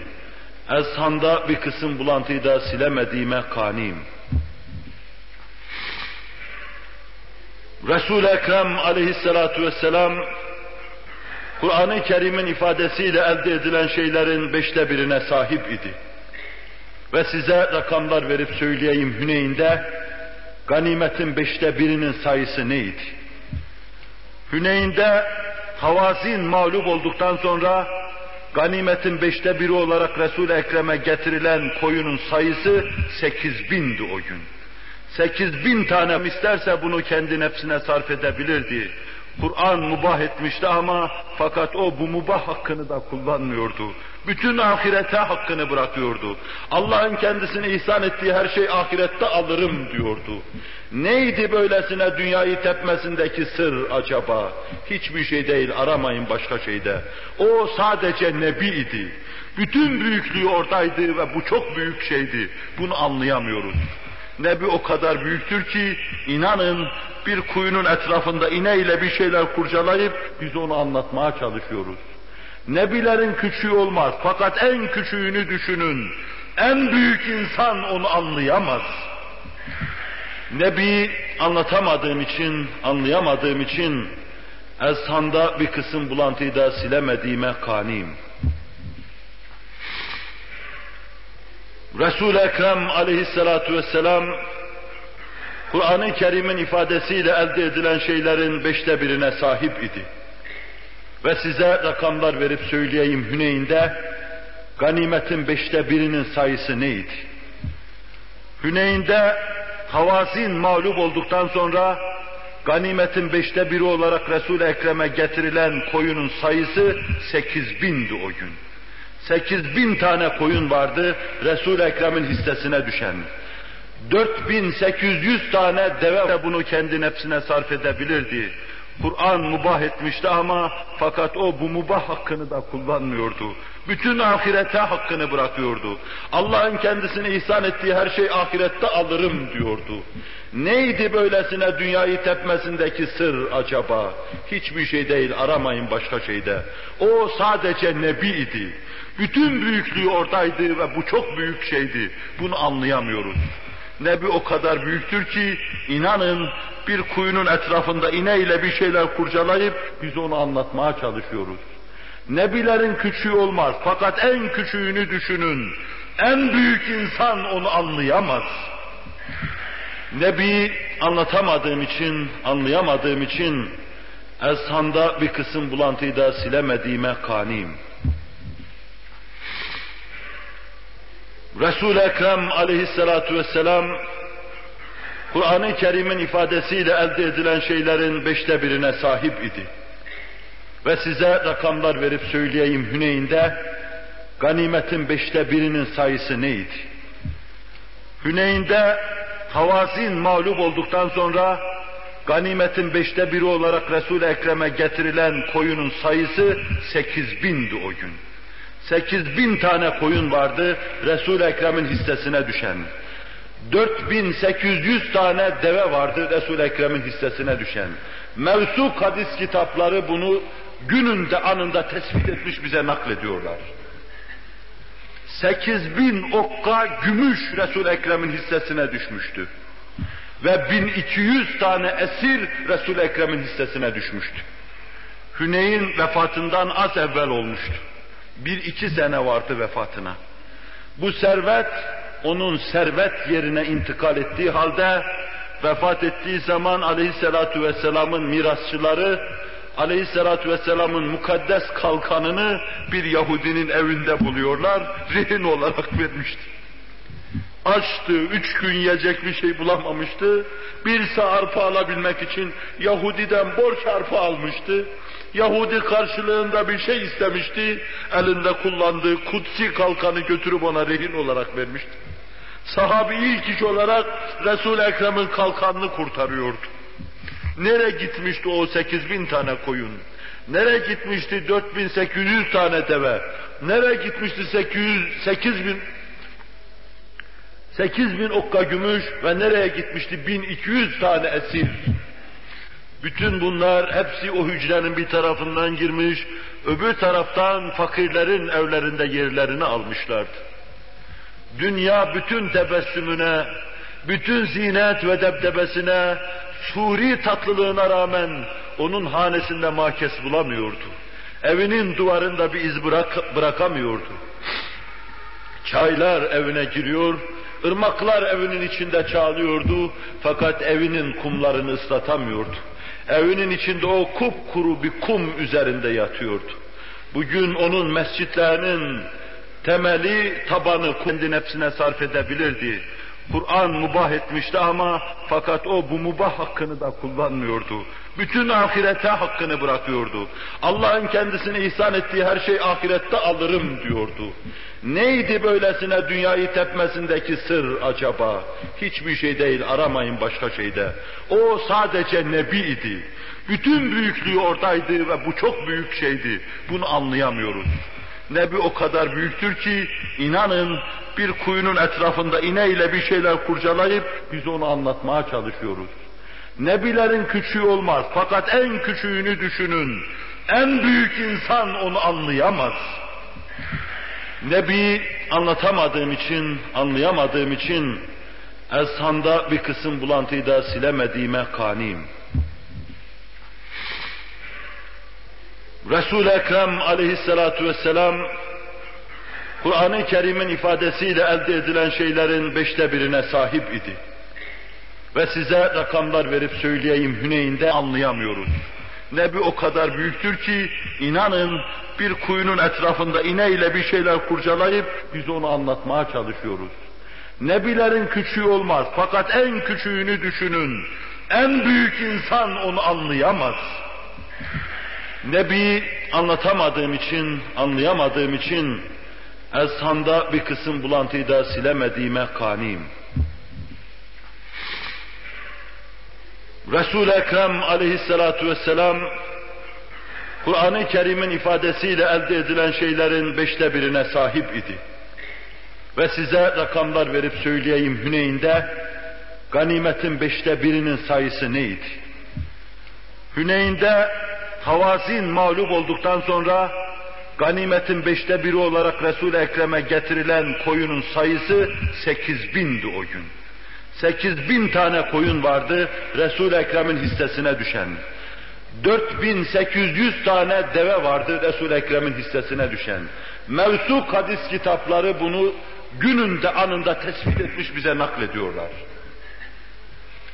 Ezhan'da bir kısım bulantıyı da silemediğime kaniyim. Resul-i Ekrem aleyhissalatu vesselam Kur'an-ı Kerim'in ifadesiyle elde edilen şeylerin beşte birine sahip idi. Ve size rakamlar verip söyleyeyim Hüneyn'de ganimetin beşte birinin sayısı neydi? Hüneyn'de Havazin mağlup olduktan sonra ganimetin beşte biri olarak Resul-i Ekrem'e getirilen koyunun sayısı sekiz bindi o gün. Sekiz bin tane isterse bunu kendi nefsine sarf edebilirdi. Kur'an mubah etmişti ama fakat o bu mubah hakkını da kullanmıyordu. Bütün ahirete hakkını bırakıyordu. Allah'ın kendisine ihsan ettiği her şey ahirette alırım diyordu. Neydi böylesine dünyayı tepmesindeki sır acaba? Hiçbir şey değil aramayın başka şeyde. O sadece nebi idi. Bütün büyüklüğü oradaydı ve bu çok büyük şeydi. Bunu anlayamıyoruz. Nebi o kadar büyüktür ki inanın bir kuyunun etrafında ineyle bir şeyler kurcalayıp biz onu anlatmaya çalışıyoruz. Nebilerin küçüğü olmaz fakat en küçüğünü düşünün. En büyük insan onu anlayamaz. Nebi anlatamadığım için, anlayamadığım için Ezhan'da bir kısım bulantıyı da silemediğime kaniyim. Resul-i Ekrem aleyhissalatu vesselam Kur'an-ı Kerim'in ifadesiyle elde edilen şeylerin beşte birine sahip idi. Ve size rakamlar verip söyleyeyim Hüneyn'de ganimetin beşte birinin sayısı neydi? Hüneyn'de Havazin mağlup olduktan sonra ganimetin beşte biri olarak Resul-i Ekrem'e getirilen koyunun sayısı sekiz bindi o gün. Sekiz bin tane koyun vardı Resul-i Ekrem'in hissesine düşen. 4800 tane deve bunu kendi nefsine sarf edebilirdi. Kur'an mubah etmişti ama fakat o bu mubah hakkını da kullanmıyordu. Bütün ahirete hakkını bırakıyordu. Allah'ın kendisine ihsan ettiği her şey ahirette alırım diyordu. Neydi böylesine dünyayı tepmesindeki sır acaba? Hiçbir şey değil aramayın başka şeyde. O sadece nebi idi. Bütün büyüklüğü oradaydı ve bu çok büyük şeydi. Bunu anlayamıyoruz. Nebi o kadar büyüktür ki inanın bir kuyunun etrafında ineyle bir şeyler kurcalayıp biz onu anlatmaya çalışıyoruz. Nebilerin küçüğü olmaz fakat en küçüğünü düşünün. En büyük insan onu anlayamaz. Nebi anlatamadığım için, anlayamadığım için Ezhan'da bir kısım bulantıyı da silemediğime kaniyim. Resul-i Ekrem aleyhissalatu vesselam Kur'an-ı Kerim'in ifadesiyle elde edilen şeylerin beşte birine sahip idi. Ve size rakamlar verip söyleyeyim Hüneyn'de ganimetin beşte birinin sayısı neydi? Hüneyn'de Havazin mağlup olduktan sonra ganimetin beşte biri olarak Resul-i Ekrem'e getirilen koyunun sayısı sekiz bindi o gün. Sekiz bin tane koyun vardı Resul-i Ekrem'in hissesine düşen. 4800 tane deve vardı Resul-i Ekrem'in hissesine düşen. Mevsuk hadis kitapları bunu gününde anında tespit etmiş bize naklediyorlar. 8000 okka gümüş Resul Ekrem'in hissesine düşmüştü. Ve 1200 tane esir Resul Ekrem'in hissesine düşmüştü. Hüneyn vefatından az evvel olmuştu. Bir iki sene vardı vefatına. Bu servet onun servet yerine intikal ettiği halde vefat ettiği zaman aleyhissalatu vesselamın mirasçıları aleyhissalatu vesselamın mukaddes kalkanını bir Yahudinin evinde buluyorlar, rehin olarak vermişti. Açtı, üç gün yiyecek bir şey bulamamıştı. Bir sağ arpa alabilmek için Yahudi'den borç arpa almıştı. Yahudi karşılığında bir şey istemişti. Elinde kullandığı kutsi kalkanı götürüp ona rehin olarak vermişti. Sahabi ilk iş olarak Resul-i Ekrem'in kalkanını kurtarıyordu. Nereye gitmişti o 8 bin tane koyun? Nereye gitmişti 4800 tane deve? Nereye gitmişti 800, 8 bin 8 bin okka gümüş ve nereye gitmişti 1200 tane esir? Bütün bunlar hepsi o hücrenin bir tarafından girmiş, öbür taraftan fakirlerin evlerinde yerlerini almışlardı. Dünya bütün tebessümüne, bütün zinet ve debdebesine, suri tatlılığına rağmen onun hanesinde mahkes bulamıyordu. Evinin duvarında bir iz bırak, bırakamıyordu. Çaylar evine giriyor, ırmaklar evinin içinde çağlıyordu fakat evinin kumlarını ıslatamıyordu. Evinin içinde o kupkuru bir kum üzerinde yatıyordu. Bugün onun mescitlerinin temeli, tabanı kendi nefsine sarf edebilirdi. Kur'an mubah etmişti ama fakat o bu mubah hakkını da kullanmıyordu. Bütün ahirete hakkını bırakıyordu. Allah'ın kendisine ihsan ettiği her şey ahirette alırım diyordu. Neydi böylesine dünyayı tepmesindeki sır acaba? Hiçbir şey değil, aramayın başka şeyde. O sadece nebi idi. Bütün büyüklüğü oradaydı ve bu çok büyük şeydi. Bunu anlayamıyoruz. Nebi o kadar büyüktür ki inanın bir kuyunun etrafında ineyle bir şeyler kurcalayıp biz onu anlatmaya çalışıyoruz. Nebilerin küçüğü olmaz fakat en küçüğünü düşünün. En büyük insan onu anlayamaz. Nebi anlatamadığım için, anlayamadığım için Ezhan'da bir kısım bulantıyı da silemediğime kaniyim. Resul-i Ekrem aleyhissalatu vesselam Kur'an-ı Kerim'in ifadesiyle elde edilen şeylerin beşte birine sahip idi. Ve size rakamlar verip söyleyeyim Hüneyn'de anlayamıyoruz. Nebi o kadar büyüktür ki inanın bir kuyunun etrafında ineyle bir şeyler kurcalayıp biz onu anlatmaya çalışıyoruz. Nebilerin küçüğü olmaz fakat en küçüğünü düşünün. En büyük insan onu anlayamaz. Nebi anlatamadığım için, anlayamadığım için Ezhan'da bir kısım bulantıyı da silemediğime kaniyim. Resul-i Ekrem aleyhissalatu vesselam Kur'an-ı Kerim'in ifadesiyle elde edilen şeylerin beşte birine sahip idi. Ve size rakamlar verip söyleyeyim Hüneyn'de ganimetin beşte birinin sayısı neydi? Hüneyn'de Havazin mağlup olduktan sonra ganimetin beşte biri olarak Resul-i Ekrem'e getirilen koyunun sayısı sekiz bindi o gün. Sekiz bin tane koyun vardı Resul-i Ekrem'in hissesine düşen. 4800 tane deve vardı Resul-i Ekrem'in hissesine düşen. Mevsuk hadis kitapları bunu gününde anında tespit etmiş bize naklediyorlar.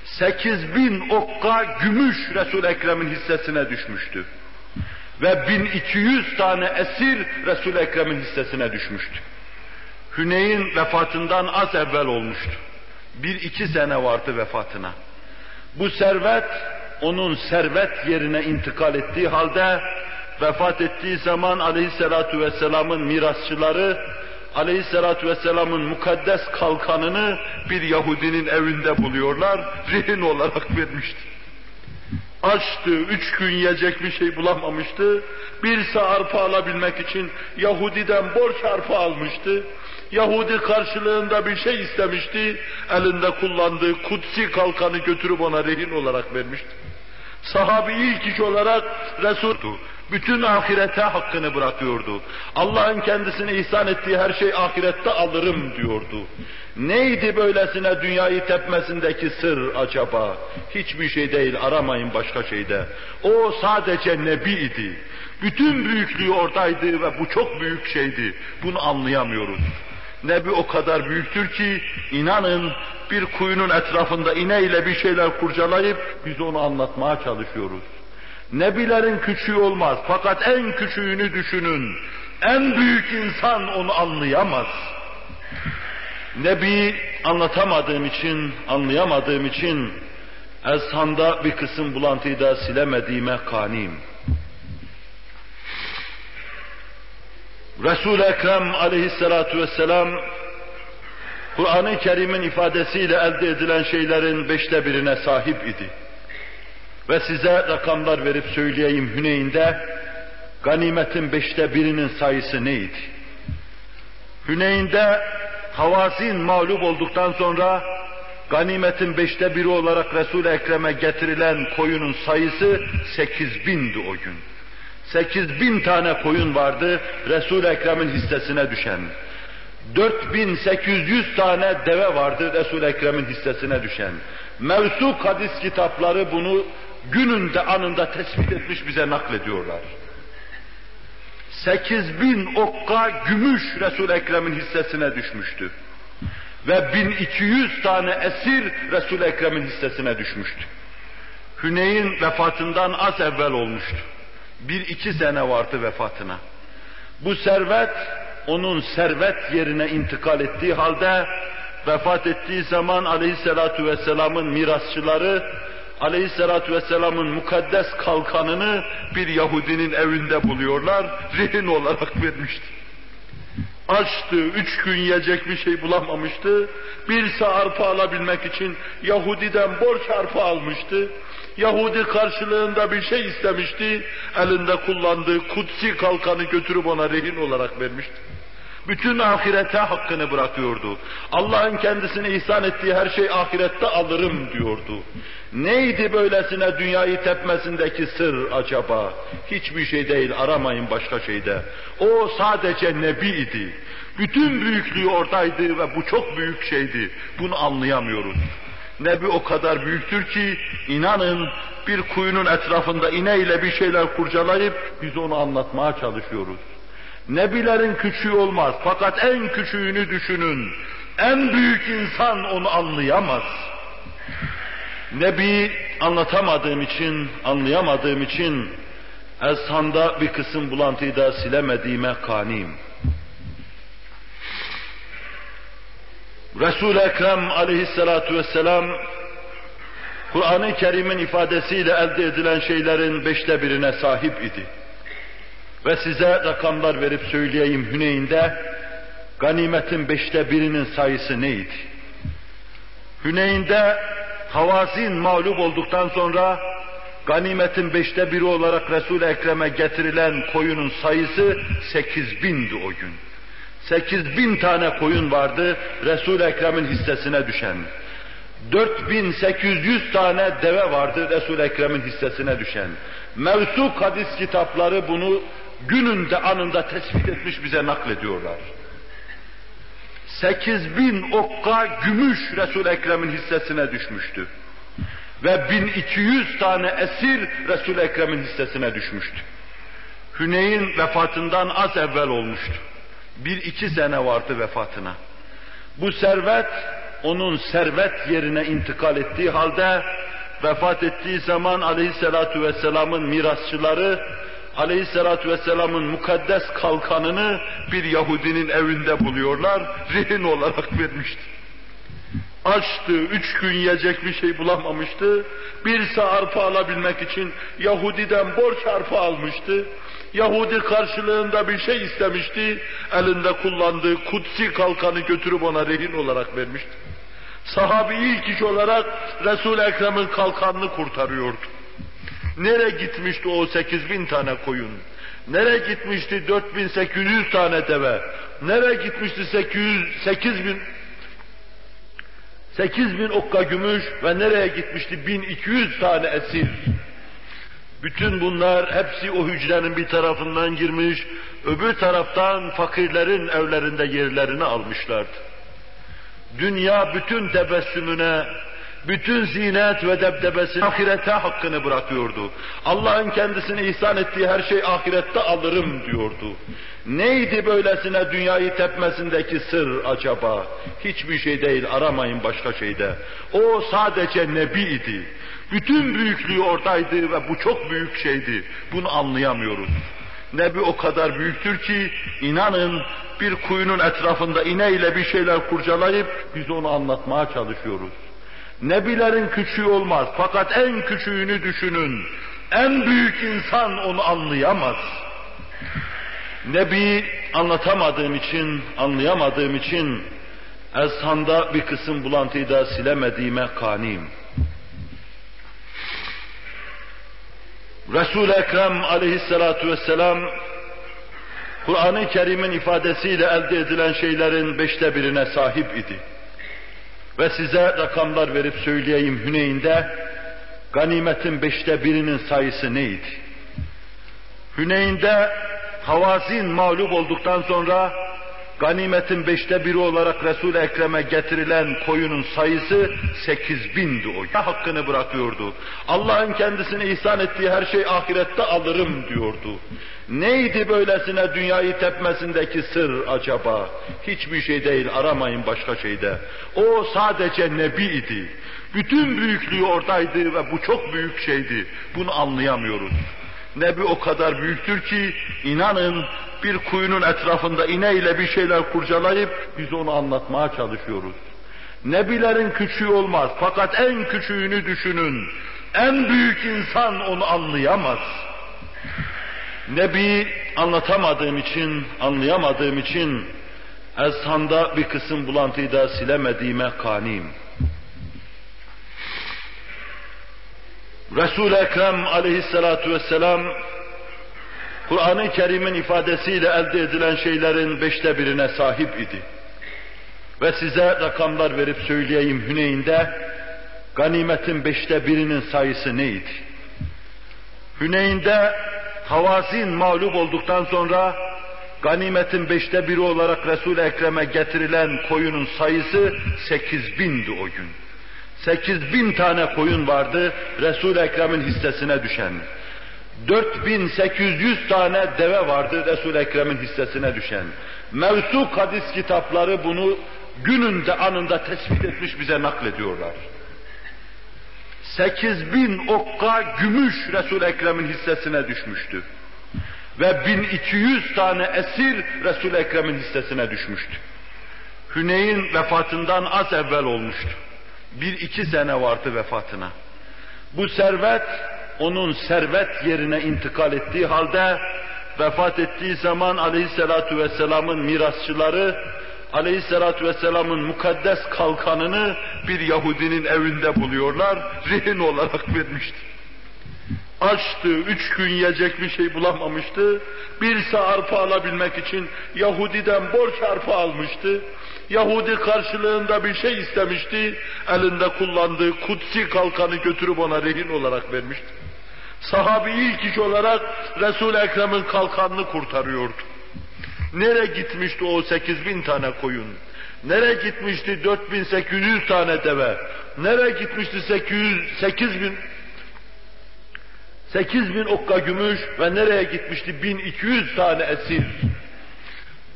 8 bin okka gümüş resul Ekrem'in hissesine düşmüştü. Ve 1200 tane esir resul Ekrem'in hissesine düşmüştü. Hüneyn vefatından az evvel olmuştu. Bir iki sene vardı vefatına. Bu servet onun servet yerine intikal ettiği halde vefat ettiği zaman aleyhissalatu vesselamın mirasçıları aleyhissalatu vesselamın mukaddes kalkanını bir Yahudinin evinde buluyorlar, rehin olarak vermişti. Açtı, üç gün yiyecek bir şey bulamamıştı. Bir arpa alabilmek için Yahudiden borç arpa almıştı. Yahudi karşılığında bir şey istemişti. Elinde kullandığı kutsi kalkanı götürüp ona rehin olarak vermişti. Sahabi ilk iş olarak Resul'du. Bütün ahirete hakkını bırakıyordu. Allah'ın kendisine ihsan ettiği her şey ahirette alırım diyordu. Neydi böylesine dünyayı tepmesindeki sır acaba? Hiçbir şey değil, aramayın başka şeyde. O sadece Nebi idi. Bütün büyüklüğü oradaydı ve bu çok büyük şeydi. Bunu anlayamıyoruz. Nebi o kadar büyüktür ki inanın bir kuyunun etrafında ineyle bir şeyler kurcalayıp biz onu anlatmaya çalışıyoruz. Nebilerin küçüğü olmaz fakat en küçüğünü düşünün. En büyük insan onu anlayamaz. Nebi anlatamadığım için, anlayamadığım için Ezhan'da bir kısım bulantıyı da silemediğime kaniyim. Resul-i Ekrem aleyhissalatu vesselam Kur'an-ı Kerim'in ifadesiyle elde edilen şeylerin beşte birine sahip idi. Ve size rakamlar verip söyleyeyim Hüneyn'de ganimetin beşte birinin sayısı neydi? Hüneyn'de Havazin mağlup olduktan sonra ganimetin beşte biri olarak Resul-i Ekrem'e getirilen koyunun sayısı sekiz bindi o gün. Sekiz bin tane koyun vardı Resul-i Ekrem'in hissesine düşen. 4800 tane deve vardı Resul-i Ekrem'in hissesine düşen. Mevsuk hadis kitapları bunu gününde anında tespit etmiş bize naklediyorlar. 8000 okka gümüş Resul-i Ekrem'in hissesine düşmüştü. Ve 1200 tane esir Resul-i Ekrem'in hissesine düşmüştü. Hüneyn vefatından az evvel olmuştu. Bir iki sene vardı vefatına. Bu servet onun servet yerine intikal ettiği halde vefat ettiği zaman aleyhissalatu vesselamın mirasçıları aleyhissalatu vesselamın mukaddes kalkanını bir Yahudinin evinde buluyorlar, rehin olarak vermişti. Açtı, üç gün yiyecek bir şey bulamamıştı. Bir arpa alabilmek için Yahudiden borç arpa almıştı. Yahudi karşılığında bir şey istemişti. Elinde kullandığı kutsi kalkanı götürüp ona rehin olarak vermişti. Bütün ahirete hakkını bırakıyordu. Allah'ın kendisine ihsan ettiği her şey ahirette alırım diyordu. Neydi böylesine dünyayı tepmesindeki sır acaba? Hiçbir şey değil, aramayın başka şeyde. O sadece Nebi idi. Bütün büyüklüğü oradaydı ve bu çok büyük şeydi. Bunu anlayamıyoruz. Nebi o kadar büyüktür ki inanın bir kuyunun etrafında ineyle bir şeyler kurcalayıp biz onu anlatmaya çalışıyoruz. Nebilerin küçüğü olmaz fakat en küçüğünü düşünün. En büyük insan onu anlayamaz. Nebi anlatamadığım için, anlayamadığım için Ezhan'da bir kısım bulantıyı da silemediğime kaniyim. Resul-i Ekrem aleyhissalatu vesselam Kur'an-ı Kerim'in ifadesiyle elde edilen şeylerin beşte birine sahip idi. Ve size rakamlar verip söyleyeyim Hüneyn'de ganimetin beşte birinin sayısı neydi? Hüneyn'de Havazin mağlup olduktan sonra ganimetin beşte biri olarak Resul-i Ekrem'e getirilen koyunun sayısı sekiz bindi o gün. Sekiz bin tane koyun vardı Resul-i Ekrem'in hissesine düşen. 4800 tane deve vardı Resul-i Ekrem'in hissesine düşen. Mevsuk hadis kitapları bunu gününde anında tespit etmiş bize naklediyorlar. 8000 okka gümüş Resul Ekrem'in hissesine düşmüştü. Ve 1200 tane esir Resul Ekrem'in hissesine düşmüştü. Hüneyn vefatından az evvel olmuştu. Bir iki sene vardı vefatına. Bu servet onun servet yerine intikal ettiği halde vefat ettiği zaman aleyhissalatu vesselamın mirasçıları aleyhissalatu vesselamın mukaddes kalkanını bir Yahudinin evinde buluyorlar, rehin olarak vermişti. Açtı, üç gün yiyecek bir şey bulamamıştı. Bir arpa alabilmek için Yahudiden borç arpa almıştı. Yahudi karşılığında bir şey istemişti, elinde kullandığı kutsi kalkanı götürüp ona rehin olarak vermişti. Sahabi ilk iş olarak Resul-i Ekrem'in kalkanını kurtarıyordu. Nereye gitmişti o 8 bin tane koyun? Nereye gitmişti 4800 tane deve? Nereye gitmişti 800, 8 bin 8 bin okka gümüş ve nereye gitmişti 1200 tane esir? Bütün bunlar hepsi o hücrenin bir tarafından girmiş, öbür taraftan fakirlerin evlerinde yerlerini almışlardı. Dünya bütün tebessümüne, bütün zinet ve debdebesini ahirete hakkını bırakıyordu. Allah'ın kendisine ihsan ettiği her şey ahirette alırım diyordu. Neydi böylesine dünyayı tepmesindeki sır acaba? Hiçbir şey değil, aramayın başka şeyde. O sadece nebi idi. Bütün büyüklüğü oradaydı ve bu çok büyük şeydi. Bunu anlayamıyoruz. Nebi o kadar büyüktür ki inanın bir kuyunun etrafında ineyle bir şeyler kurcalayıp biz onu anlatmaya çalışıyoruz. Nebilerin küçüğü olmaz fakat en küçüğünü düşünün. En büyük insan onu anlayamaz. Nebi anlatamadığım için, anlayamadığım için ezhanda bir kısım bulantıyı da silemediğime kaniyim. Resul-i Ekrem aleyhissalatu vesselam Kur'an-ı Kerim'in ifadesiyle elde edilen şeylerin beşte birine sahip idi. Ve size rakamlar verip söyleyeyim Hüneyn'de ganimetin beşte birinin sayısı neydi? Hüneyn'de Havazin mağlup olduktan sonra ganimetin beşte biri olarak Resul-i Ekrem'e getirilen koyunun sayısı sekiz bindi o. Hakkını bırakıyordu. Allah'ın kendisine ihsan ettiği her şey ahirette alırım diyordu. Neydi böylesine dünyayı tepmesindeki sır acaba? Hiçbir şey değil, aramayın başka şeyde. O sadece nebi idi. Bütün büyüklüğü oradaydı ve bu çok büyük şeydi. Bunu anlayamıyoruz. Nebi o kadar büyüktür ki inanın bir kuyunun etrafında ineyle bir şeyler kurcalayıp biz onu anlatmaya çalışıyoruz. Nebilerin küçüğü olmaz fakat en küçüğünü düşünün. En büyük insan onu anlayamaz. Nebi anlatamadığım için, anlayamadığım için ezhanda bir kısım bulantıyı da silemediğime kaniyim. Resul-i Ekrem aleyhissalatu vesselam Kur'an-ı Kerim'in ifadesiyle elde edilen şeylerin beşte birine sahip idi. Ve size rakamlar verip söyleyeyim Hüneyn'de ganimetin beşte birinin sayısı neydi? Hüneyn'de Havazin mağlup olduktan sonra ganimetin beşte biri olarak Resul-i Ekrem'e getirilen koyunun sayısı sekiz bindi o gün. Sekiz bin tane koyun vardı Resul-i Ekrem'in hissesine düşen. 4800 tane deve vardı Resul-i Ekrem'in hissesine düşen. Mevsuk hadis kitapları bunu gününde anında tespit etmiş bize naklediyorlar. 8000 okka gümüş Resul-i Ekrem'in hissesine düşmüştü. Ve 1200 tane esir Resul-i Ekrem'in hissesine düşmüştü. Hüneyn vefatından az evvel olmuştu. Bir iki sene vardı vefatına. Bu servet onun servet yerine intikal ettiği halde vefat ettiği zaman aleyhissalatu vesselamın mirasçıları aleyhissalatu vesselamın mukaddes kalkanını bir Yahudinin evinde buluyorlar, rehin olarak vermişti. Açtı, üç gün yiyecek bir şey bulamamıştı. Bir sağ arpa alabilmek için Yahudi'den borç arpa almıştı. Yahudi karşılığında bir şey istemişti. Elinde kullandığı kutsi kalkanı götürüp ona rehin olarak vermişti. Sahabi ilk iş olarak Resul-i Ekrem'in kalkanını kurtarıyordu. Nereye gitmişti o 8 bin tane koyun? Nereye gitmişti 4800 tane deve? Nereye gitmişti 800, 8 bin 8 bin okka gümüş ve nereye gitmişti 1200 tane esir?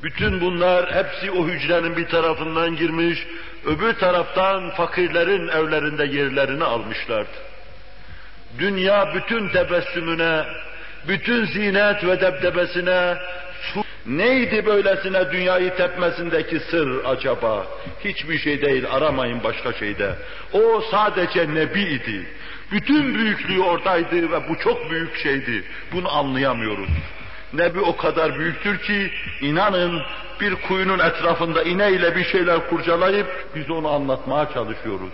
Bütün bunlar hepsi o hücrenin bir tarafından girmiş, öbür taraftan fakirlerin evlerinde yerlerini almışlardı. Dünya bütün tebessümüne, bütün zinet ve debdebesine, neydi böylesine dünyayı tepmesindeki sır acaba? Hiçbir şey değil, aramayın başka şeyde. O sadece nebi idi. Bütün büyüklüğü oradaydı ve bu çok büyük şeydi. Bunu anlayamıyoruz. Nebi o kadar büyüktür ki inanın bir kuyunun etrafında ineyle bir şeyler kurcalayıp biz onu anlatmaya çalışıyoruz.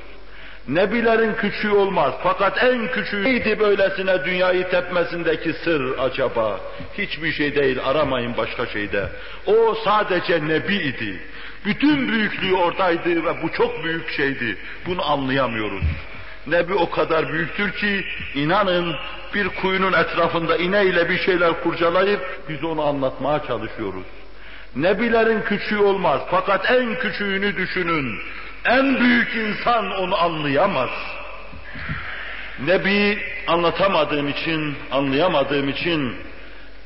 Nebilerin küçüğü olmaz fakat en küçüğü neydi böylesine dünyayı tepmesindeki sır acaba? Hiçbir şey değil aramayın başka şeyde. O sadece Nebi idi. Bütün büyüklüğü oradaydı ve bu çok büyük şeydi. Bunu anlayamıyoruz. Nebi o kadar büyüktür ki inanın bir kuyunun etrafında ineyle bir şeyler kurcalayıp biz onu anlatmaya çalışıyoruz. Nebilerin küçüğü olmaz fakat en küçüğünü düşünün. En büyük insan onu anlayamaz. Nebi anlatamadığım için, anlayamadığım için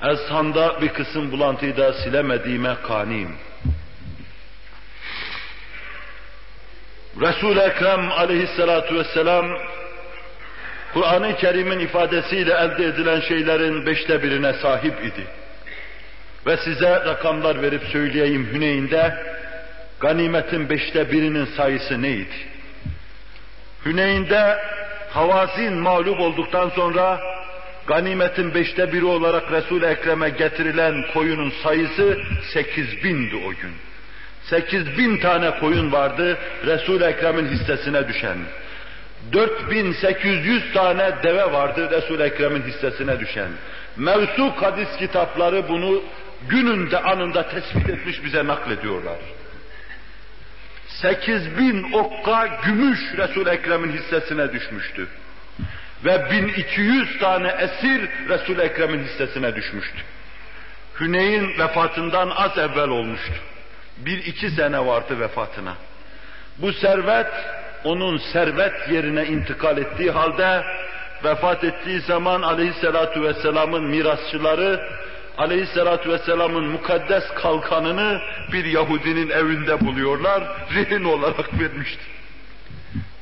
ezhanda bir kısım bulantıyı da silemediğime kaniyim. Resul-i Ekrem aleyhissalatu vesselam Kur'an-ı Kerim'in ifadesiyle elde edilen şeylerin beşte birine sahip idi. Ve size rakamlar verip söyleyeyim Hüneyn'de ganimetin beşte birinin sayısı neydi? Hüneyn'de Havazin mağlup olduktan sonra ganimetin beşte biri olarak Resul-i Ekrem'e getirilen koyunun sayısı sekiz bindi o gün. Sekiz bin tane koyun vardı Resul-i Ekrem'in hissesine düşen. 4800 tane deve vardı Resul-i Ekrem'in hissesine düşen. Mevsuk hadis kitapları bunu gününde anında tespit etmiş bize naklediyorlar. 8000 okka gümüş Resul Ekrem'in hissesine düşmüştü. Ve 1200 tane esir Resul Ekrem'in hissesine düşmüştü. Hüneyn vefatından az evvel olmuştu. Bir iki sene vardı vefatına. Bu servet onun servet yerine intikal ettiği halde vefat ettiği zaman aleyhissalatu vesselamın mirasçıları aleyhissalatu vesselamın mukaddes kalkanını bir Yahudinin evinde buluyorlar, rehin olarak vermişti.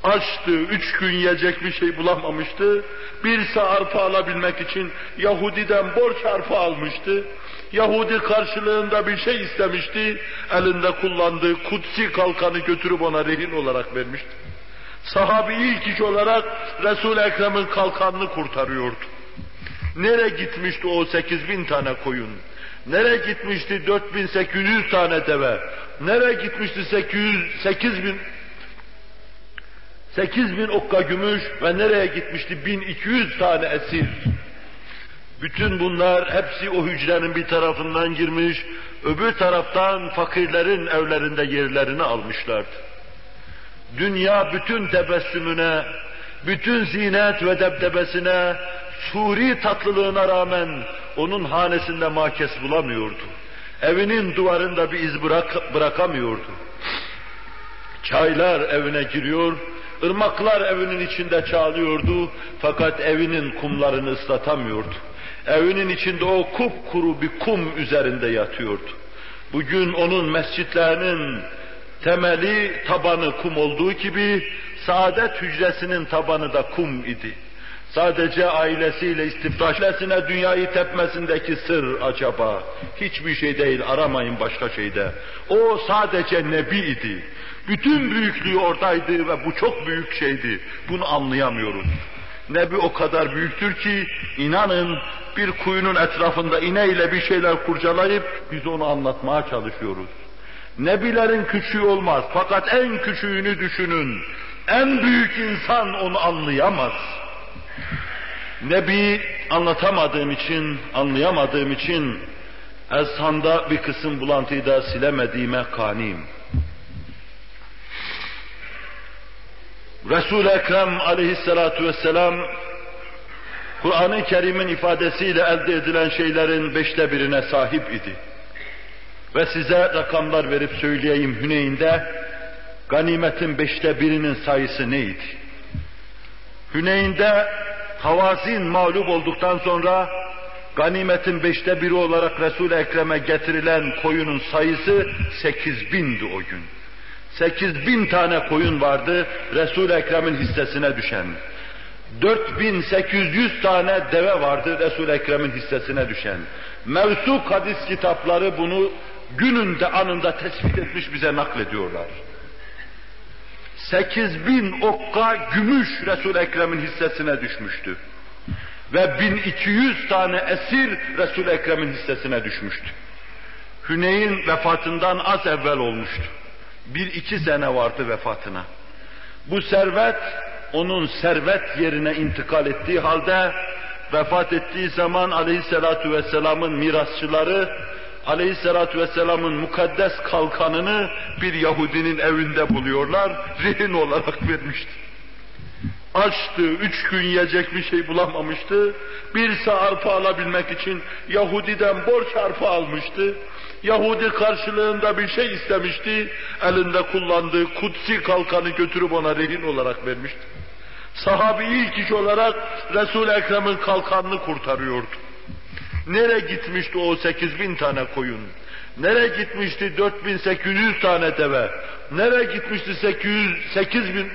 Açtı, üç gün yiyecek bir şey bulamamıştı. Bir arpa alabilmek için Yahudi'den borç arpa almıştı. Yahudi karşılığında bir şey istemişti. Elinde kullandığı kutsi kalkanı götürüp ona rehin olarak vermişti. Sahabi ilk iş olarak Resul-i Ekrem'in kalkanını kurtarıyordu. Nere gitmişti o 8 bin tane koyun? Nere gitmişti 4800 tane deve? Nere gitmişti 800, 8 bin 8 bin okka gümüş ve nereye gitmişti 1200 tane esir? Bütün bunlar hepsi o hücrenin bir tarafından girmiş, öbür taraftan fakirlerin evlerinde yerlerini almışlardı. Dünya bütün tebessümüne, bütün zinet ve debdebesine, suri tatlılığına rağmen onun hanesinde makes bulamıyordu. Evinin duvarında bir iz bırak, bırakamıyordu. Çaylar evine giriyor, ırmaklar evinin içinde çağlıyordu fakat evinin kumlarını ıslatamıyordu. Evinin içinde o kupkuru bir kum üzerinde yatıyordu. Bugün onun mescitlerinin temeli, tabanı kum olduğu gibi saadet hücresinin tabanı da kum idi. Sadece ailesiyle istiftaşlesine dünyayı tepmesindeki sır acaba? Hiçbir şey değil, aramayın başka şeyde. O sadece Nebi idi. Bütün büyüklüğü oradaydı ve bu çok büyük şeydi. Bunu anlayamıyoruz. Nebi o kadar büyüktür ki inanın bir kuyunun etrafında ineyle bir şeyler kurcalayıp biz onu anlatmaya çalışıyoruz. Nebilerin küçüğü olmaz fakat en küçüğünü düşünün. En büyük insan onu anlayamaz. Nebi anlatamadığım için, anlayamadığım için ezhanda bir kısım bulantıyı da silemediğime kaniyim. Resul-i Ekrem aleyhissalatu vesselam Kur'an-ı Kerim'in ifadesiyle elde edilen şeylerin beşte birine sahip idi. Ve size rakamlar verip söyleyeyim Hüneyn'de ganimetin beşte birinin sayısı neydi? Hüneyn'de Havazin mağlup olduktan sonra ganimetin beşte biri olarak Resul-i Ekrem'e getirilen koyunun sayısı sekiz bindi o gün. Sekiz bin tane koyun vardı Resul-i Ekrem'in hissesine düşen. 4800 tane deve vardı Resul-i Ekrem'in hissesine düşen. Mevsuk hadis kitapları bunu gününde anında tespit etmiş bize naklediyorlar. 8 bin okka gümüş resul Ekrem'in hissesine düşmüştü. ve 1200 tane esir Resul-i Ekrem'in hissesine düşmüştü. Hüneyn vefatından az evvel olmuştu. Bir iki sene vardı vefatına. Bu servet onun servet yerine intikal ettiği halde vefat ettiği zaman aleyhissalatu vesselamın mirasçıları aleyhissalatu vesselamın mukaddes kalkanını bir Yahudinin evinde buluyorlar, rehin olarak vermişti. Açtı, üç gün yiyecek bir şey bulamamıştı. Bir sağ arpa alabilmek için Yahudi'den borç arpa almıştı. Yahudi karşılığında bir şey istemişti. Elinde kullandığı kutsi kalkanı götürüp ona rehin olarak vermişti. Sahabi ilk iş olarak Resul-i Ekrem'in kalkanını kurtarıyordu. Nere gitmişti o 8 bin tane koyun? Nere gitmişti 4800 tane deve? Nere gitmişti 800, 8 bin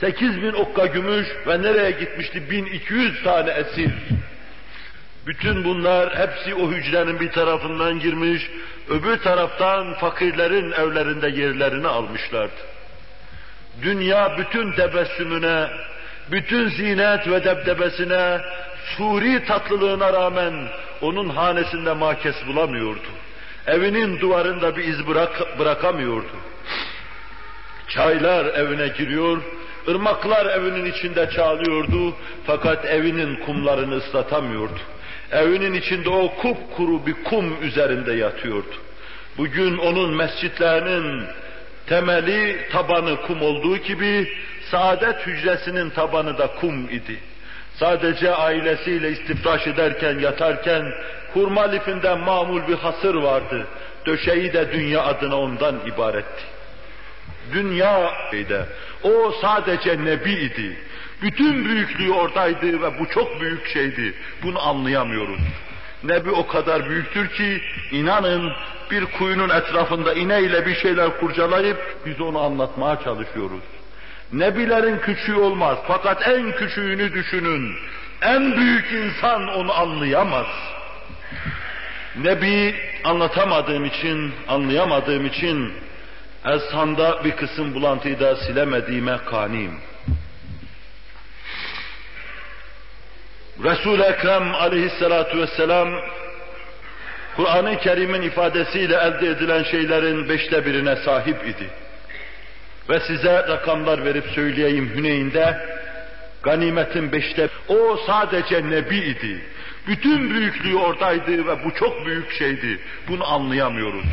8 bin okka gümüş ve nereye gitmişti 1200 tane esir? Bütün bunlar hepsi o hücrenin bir tarafından girmiş, öbür taraftan fakirlerin evlerinde yerlerini almışlardı. Dünya bütün tebessümüne, bütün zinet ve debdebesine, suri tatlılığına rağmen onun hanesinde makes bulamıyordu. Evinin duvarında bir iz bırak, bırakamıyordu. Çaylar evine giriyor, ırmaklar evinin içinde çağlıyordu fakat evinin kumlarını ıslatamıyordu. Evinin içinde o kupkuru bir kum üzerinde yatıyordu. Bugün onun mescitlerinin temeli, tabanı kum olduğu gibi saadet hücresinin tabanı da kum idi. Sadece ailesiyle istifraş ederken, yatarken hurma lifinden mamul bir hasır vardı. Döşeği de dünya adına ondan ibaretti. Dünya idi. O sadece nebi idi. Bütün büyüklüğü oradaydı ve bu çok büyük şeydi. Bunu anlayamıyoruz. Nebi o kadar büyüktür ki inanın bir kuyunun etrafında ineyle bir şeyler kurcalayıp biz onu anlatmaya çalışıyoruz. Nebilerin küçüğü olmaz fakat en küçüğünü düşünün. En büyük insan onu anlayamaz. Nebi anlatamadığım için, anlayamadığım için Ezhan'da bir kısım bulantıyı da silemediğime kaniyim. Resul-i Ekrem aleyhissalatu vesselam Kur'an-ı Kerim'in ifadesiyle elde edilen şeylerin beşte birine sahip idi. Ve size rakamlar verip söyleyeyim Hüneyn'de ganimetin beşte o sadece nebi idi. Bütün büyüklüğü oradaydı ve bu çok büyük şeydi. Bunu anlayamıyoruz.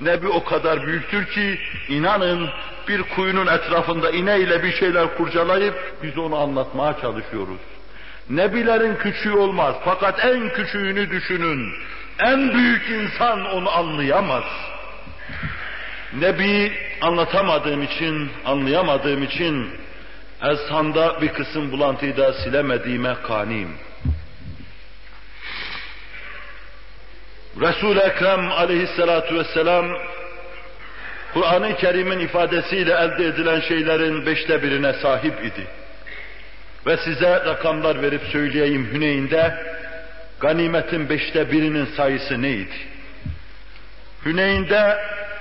Nebi o kadar büyüktür ki inanın bir kuyunun etrafında ineyle bir şeyler kurcalayıp biz onu anlatmaya çalışıyoruz. Nebilerin küçüğü olmaz fakat en küçüğünü düşünün. En büyük insan onu anlayamaz. Nebi anlatamadığım için, anlayamadığım için Ezhan'da bir kısım bulantıyı da silemediğime kaniyim. Resul-i Ekrem aleyhissalatu vesselam Kur'an-ı Kerim'in ifadesiyle elde edilen şeylerin beşte birine sahip idi. Ve size rakamlar verip söyleyeyim Hüneyn'de ganimetin beşte birinin sayısı neydi? Hüneyn'de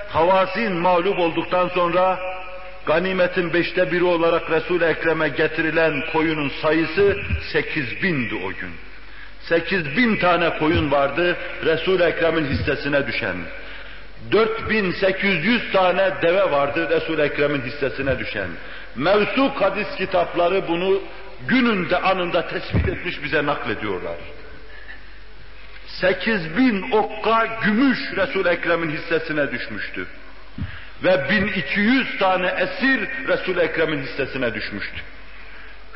Havazin mağlup olduktan sonra ganimetin beşte biri olarak Resul-i Ekrem'e getirilen koyunun sayısı sekiz bindi o gün. Sekiz bin tane koyun vardı Resul-i Ekrem'in hissesine düşen. 4800 tane deve vardı Resul-i Ekrem'in hissesine düşen. Mevsuk hadis kitapları bunu gününde anında tespit etmiş bize naklediyorlar. 8 bin okka gümüş Resul-i Ekrem'in hissesine düşmüştü. Ve 1200 tane esir Resul-i Ekrem'in hissesine düşmüştü.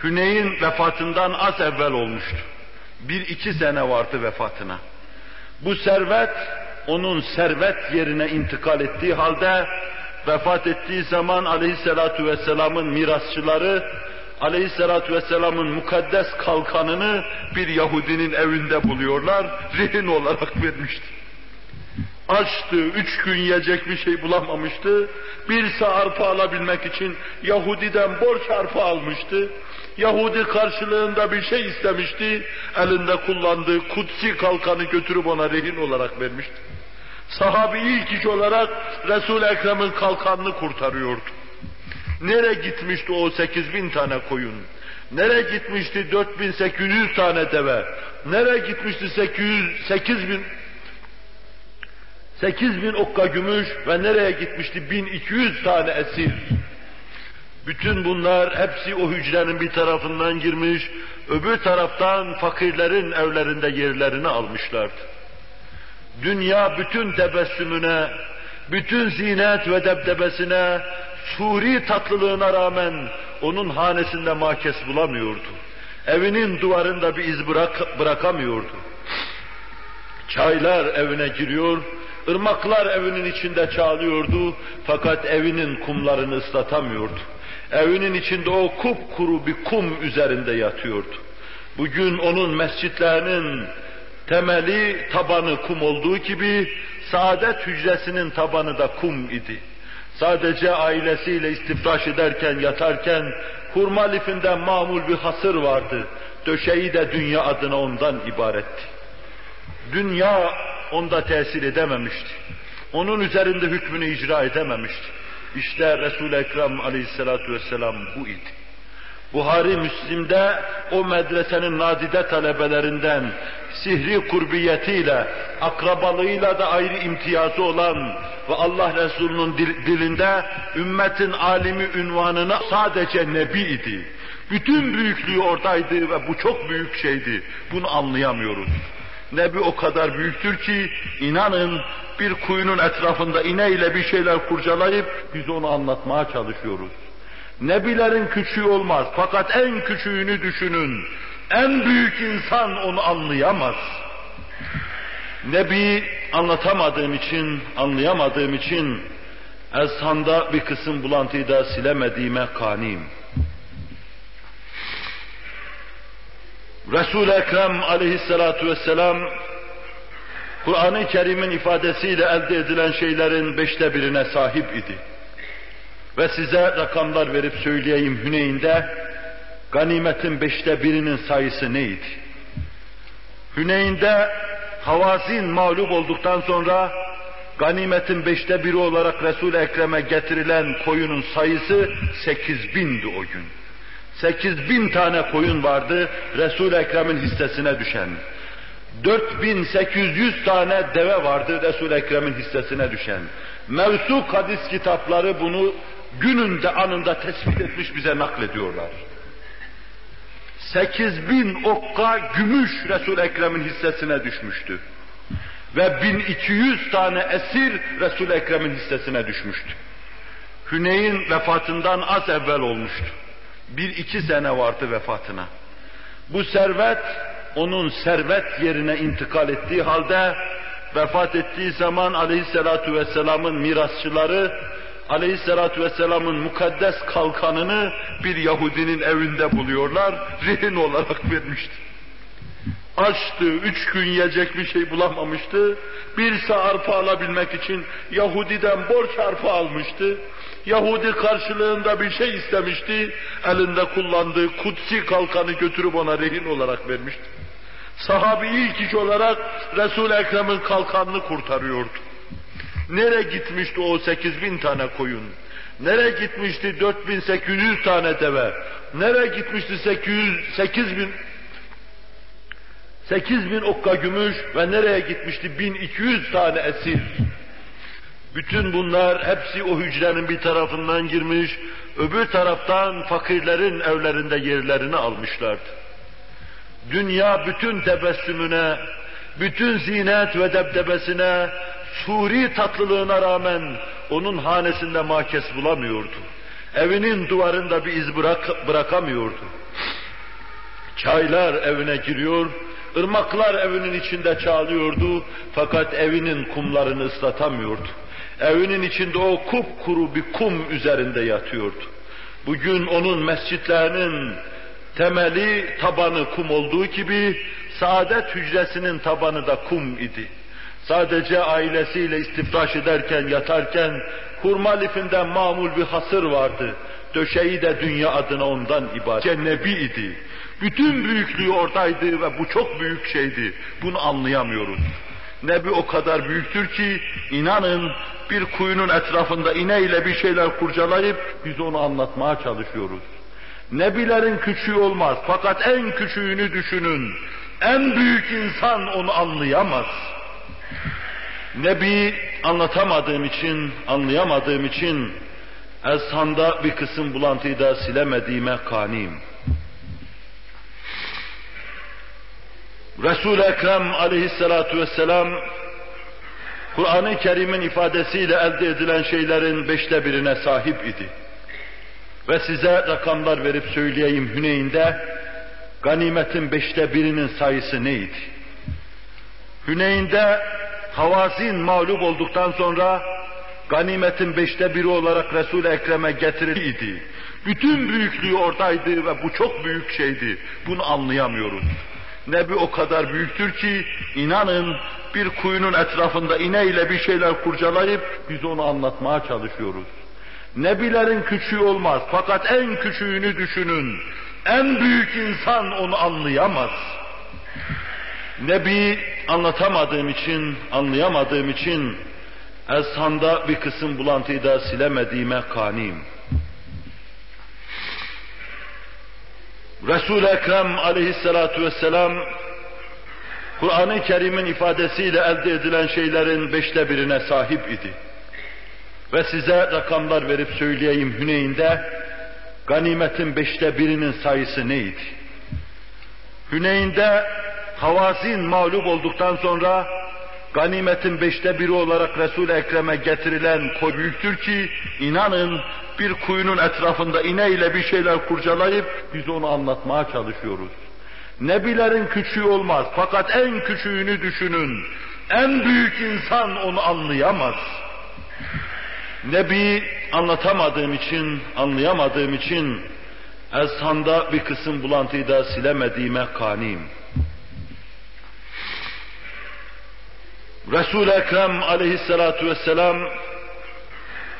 Hüneyn vefatından az evvel olmuştu. Bir iki sene vardı vefatına. Bu servet onun servet yerine intikal ettiği halde vefat ettiği zaman aleyhissalatu vesselamın mirasçıları aleyhissalatü vesselamın mukaddes kalkanını bir Yahudinin evinde buluyorlar, rehin olarak vermişti. Açtı, üç gün yiyecek bir şey bulamamıştı. Bir sağ arpa alabilmek için Yahudi'den borç arpa almıştı. Yahudi karşılığında bir şey istemişti. Elinde kullandığı kutsi kalkanı götürüp ona rehin olarak vermişti. Sahabi ilk iş olarak Resul-i Ekrem'in kalkanını kurtarıyordu. Nereye gitmişti o 8 bin tane koyun? Nereye gitmişti 4800 tane deve? Nereye gitmişti 800, 8 bin 8 bin okka gümüş ve nereye gitmişti 1200 tane esir? Bütün bunlar hepsi o hücrenin bir tarafından girmiş, öbür taraftan fakirlerin evlerinde yerlerini almışlardı. Dünya bütün tebessümüne, bütün zinet ve debdebesine, suri tatlılığına rağmen onun hanesinde makes bulamıyordu. Evinin duvarında bir iz bırak, bırakamıyordu. Çaylar evine giriyor, ırmaklar evinin içinde çağlıyordu fakat evinin kumlarını ıslatamıyordu. Evinin içinde o kupkuru bir kum üzerinde yatıyordu. Bugün onun mescitlerinin temeli, tabanı kum olduğu gibi saadet hücresinin tabanı da kum idi. Sadece ailesiyle istifraş ederken, yatarken hurma lifinden mamul bir hasır vardı. Döşeği de dünya adına ondan ibaretti. Dünya onda tesir edememişti. Onun üzerinde hükmünü icra edememişti. İşte Resul-i Ekrem aleyhissalatu vesselam bu idi. Buhari Müslim'de o medresenin nadide talebelerinden sihri kurbiyetiyle, akrabalığıyla da ayrı imtiyazı olan ve Allah Resulü'nün dilinde ümmetin alimi ünvanına sadece nebi idi. Bütün büyüklüğü oradaydı ve bu çok büyük şeydi. Bunu anlayamıyoruz. Nebi o kadar büyüktür ki inanın bir kuyunun etrafında ineyle bir şeyler kurcalayıp biz onu anlatmaya çalışıyoruz. Nebilerin küçüğü olmaz fakat en küçüğünü düşünün. En büyük insan onu anlayamaz. Nebi anlatamadığım için, anlayamadığım için ezhanda bir kısım bulantıyı da silemediğime kaniyim. Resul-i Ekrem aleyhissalatu vesselam Kur'an-ı Kerim'in ifadesiyle elde edilen şeylerin beşte birine sahip idi. Ve size rakamlar verip söyleyeyim Hüneyn'de ganimetin beşte birinin sayısı neydi? Hüneyn'de Havazin mağlup olduktan sonra ganimetin beşte biri olarak Resul-i Ekrem'e getirilen koyunun sayısı sekiz bindi o gün. Sekiz bin tane koyun vardı Resul-i Ekrem'in hissesine düşen. 4800 tane deve vardı Resul-i Ekrem'in hissesine düşen. Mevsuk hadis kitapları bunu gününde anında tespit etmiş bize naklediyorlar. 8000 okka gümüş Resul Ekrem'in hissesine düşmüştü. Ve 1200 tane esir Resul Ekrem'in hissesine düşmüştü. Hüneyn vefatından az evvel olmuştu. Bir iki sene vardı vefatına. Bu servet onun servet yerine intikal ettiği halde vefat ettiği zaman aleyhissalatu vesselamın mirasçıları aleyhissalatü vesselamın mukaddes kalkanını bir Yahudinin evinde buluyorlar, rehin olarak vermişti. Açtı, üç gün yiyecek bir şey bulamamıştı. Bir sağ arpa alabilmek için Yahudi'den borç arpa almıştı. Yahudi karşılığında bir şey istemişti. Elinde kullandığı kutsi kalkanı götürüp ona rehin olarak vermişti. Sahabi ilk iş olarak Resul-i Ekrem'in kalkanını kurtarıyordu. Nereye gitmişti o 8 bin tane koyun? Nereye gitmişti 4800 tane deve? Nereye gitmişti 800, 8 bin 8 bin okka gümüş ve nereye gitmişti 1200 tane esir? Bütün bunlar hepsi o hücrenin bir tarafından girmiş, öbür taraftan fakirlerin evlerinde yerlerini almışlardı. Dünya bütün tebessümüne, bütün zinet ve debdebesine, suri tatlılığına rağmen onun hanesinde makes bulamıyordu. Evinin duvarında bir iz bırak, bırakamıyordu. Çaylar evine giriyor, ırmaklar evinin içinde çağlıyordu fakat evinin kumlarını ıslatamıyordu. Evinin içinde o kupkuru bir kum üzerinde yatıyordu. Bugün onun mescitlerinin temeli, tabanı kum olduğu gibi saadet hücresinin tabanı da kum idi. Sadece ailesiyle istifraş ederken, yatarken hurma lifinden mamul bir hasır vardı. Döşeği de dünya adına ondan ibaret. Nebi idi. Bütün büyüklüğü oradaydı ve bu çok büyük şeydi. Bunu anlayamıyoruz. Nebi o kadar büyüktür ki inanın bir kuyunun etrafında ineyle bir şeyler kurcalayıp biz onu anlatmaya çalışıyoruz. Nebilerin küçüğü olmaz fakat en küçüğünü düşünün. En büyük insan onu anlayamaz. Nebi anlatamadığım için, anlayamadığım için Ezhan'da bir kısım bulantıyı da silemediğime kaniyim. Resul-i Ekrem aleyhissalatu vesselam Kur'an-ı Kerim'in ifadesiyle elde edilen şeylerin beşte birine sahip idi. Ve size rakamlar verip söyleyeyim Hüneyn'de ganimetin beşte birinin sayısı neydi? Hüneyn'de Havazin mağlup olduktan sonra ganimetin beşte biri olarak Resul-i Ekrem'e getirildi. Bütün büyüklüğü oradaydı ve bu çok büyük şeydi. Bunu anlayamıyoruz. Nebi o kadar büyüktür ki inanın bir kuyunun etrafında ineyle bir şeyler kurcalayıp biz onu anlatmaya çalışıyoruz. Nebilerin küçüğü olmaz fakat en küçüğünü düşünün. En büyük insan onu anlayamaz. Nebi anlatamadığım için, anlayamadığım için Ezhan'da bir kısım bulantıyı da silemediğime kaniyim. Resul-i Ekrem aleyhissalatu vesselam Kur'an-ı Kerim'in ifadesiyle elde edilen şeylerin beşte birine sahip idi. Ve size rakamlar verip söyleyeyim Hüneyn'de ganimetin beşte birinin sayısı neydi? Hüneyn'de Havazin mağlup olduktan sonra ganimetin beşte biri olarak Resul-i Ekrem'e getirilen büyüktür ki inanın bir kuyunun etrafında ineyle bir şeyler kurcalayıp biz onu anlatmaya çalışıyoruz. Nebilerin küçüğü olmaz fakat en küçüğünü düşünün. En büyük insan onu anlayamaz. Nebi anlatamadığım için, anlayamadığım için Ezhan'da bir kısım bulantıyı da silemediğime kaniyim. Resul-i Ekrem aleyhissalatu vesselam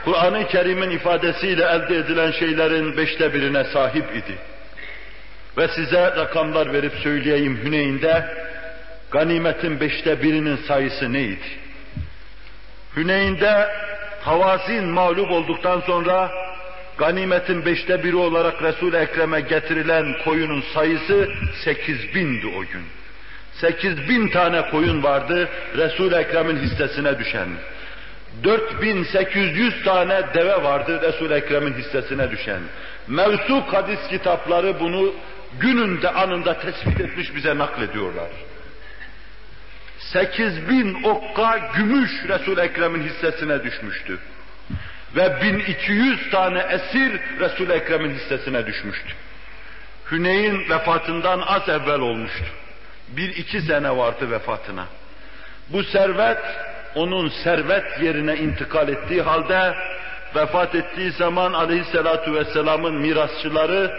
Kur'an-ı Kerim'in ifadesiyle elde edilen şeylerin beşte birine sahip idi. Ve size rakamlar verip söyleyeyim Hüneyn'de ganimetin beşte birinin sayısı neydi? Hüneyn'de Havazin mağlup olduktan sonra ganimetin beşte biri olarak Resul-i Ekrem'e getirilen koyunun sayısı sekiz bindi o gün. Sekiz bin tane koyun vardı Resul-i Ekrem'in hissesine düşen. 4800 tane deve vardı Resul-i Ekrem'in hissesine düşen. Mevsuk hadis kitapları bunu gününde anında tespit etmiş bize naklediyorlar. 8000 okka gümüş Resul-i Ekrem'in hissesine düşmüştü. Ve 1200 tane esir Resul-i Ekrem'in hissesine düşmüştü. Hüneyn vefatından az evvel olmuştu. Bir iki sene vardı vefatına. Bu servet onun servet yerine intikal ettiği halde vefat ettiği zaman aleyhissalatu vesselamın mirasçıları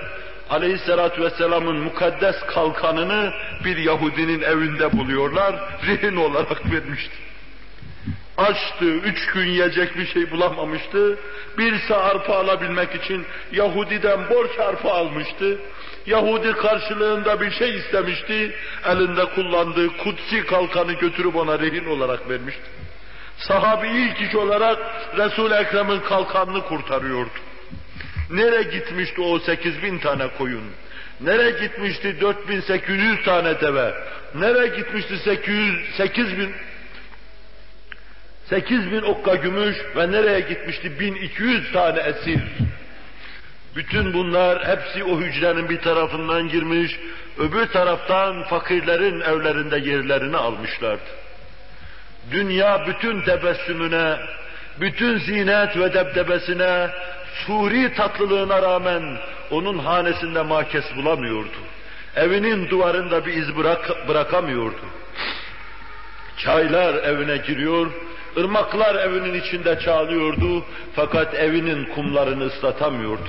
aleyhissalatu vesselamın mukaddes kalkanını bir Yahudinin evinde buluyorlar, rehin olarak vermişti. Açtı, üç gün yiyecek bir şey bulamamıştı. Bir arpa alabilmek için Yahudi'den borç arpa almıştı. Yahudi karşılığında bir şey istemişti. Elinde kullandığı kutsi kalkanı götürüp ona rehin olarak vermişti. Sahabi ilk iş olarak Resul-i Ekrem'in kalkanını kurtarıyordu. Nere gitmişti o 8 bin tane koyun? Nere gitmişti 4800 tane deve? Nere gitmişti 800, 8 bin 8 bin okka gümüş ve nereye gitmişti 1200 tane esir? Bütün bunlar hepsi o hücrenin bir tarafından girmiş, öbür taraftan fakirlerin evlerinde yerlerini almışlardı. Dünya bütün tebessümüne, bütün zinet ve debdebesine, suri tatlılığına rağmen onun hanesinde makes bulamıyordu. Evinin duvarında bir iz bırak, bırakamıyordu. Çaylar evine giriyor, ırmaklar evinin içinde çağlıyordu fakat evinin kumlarını ıslatamıyordu.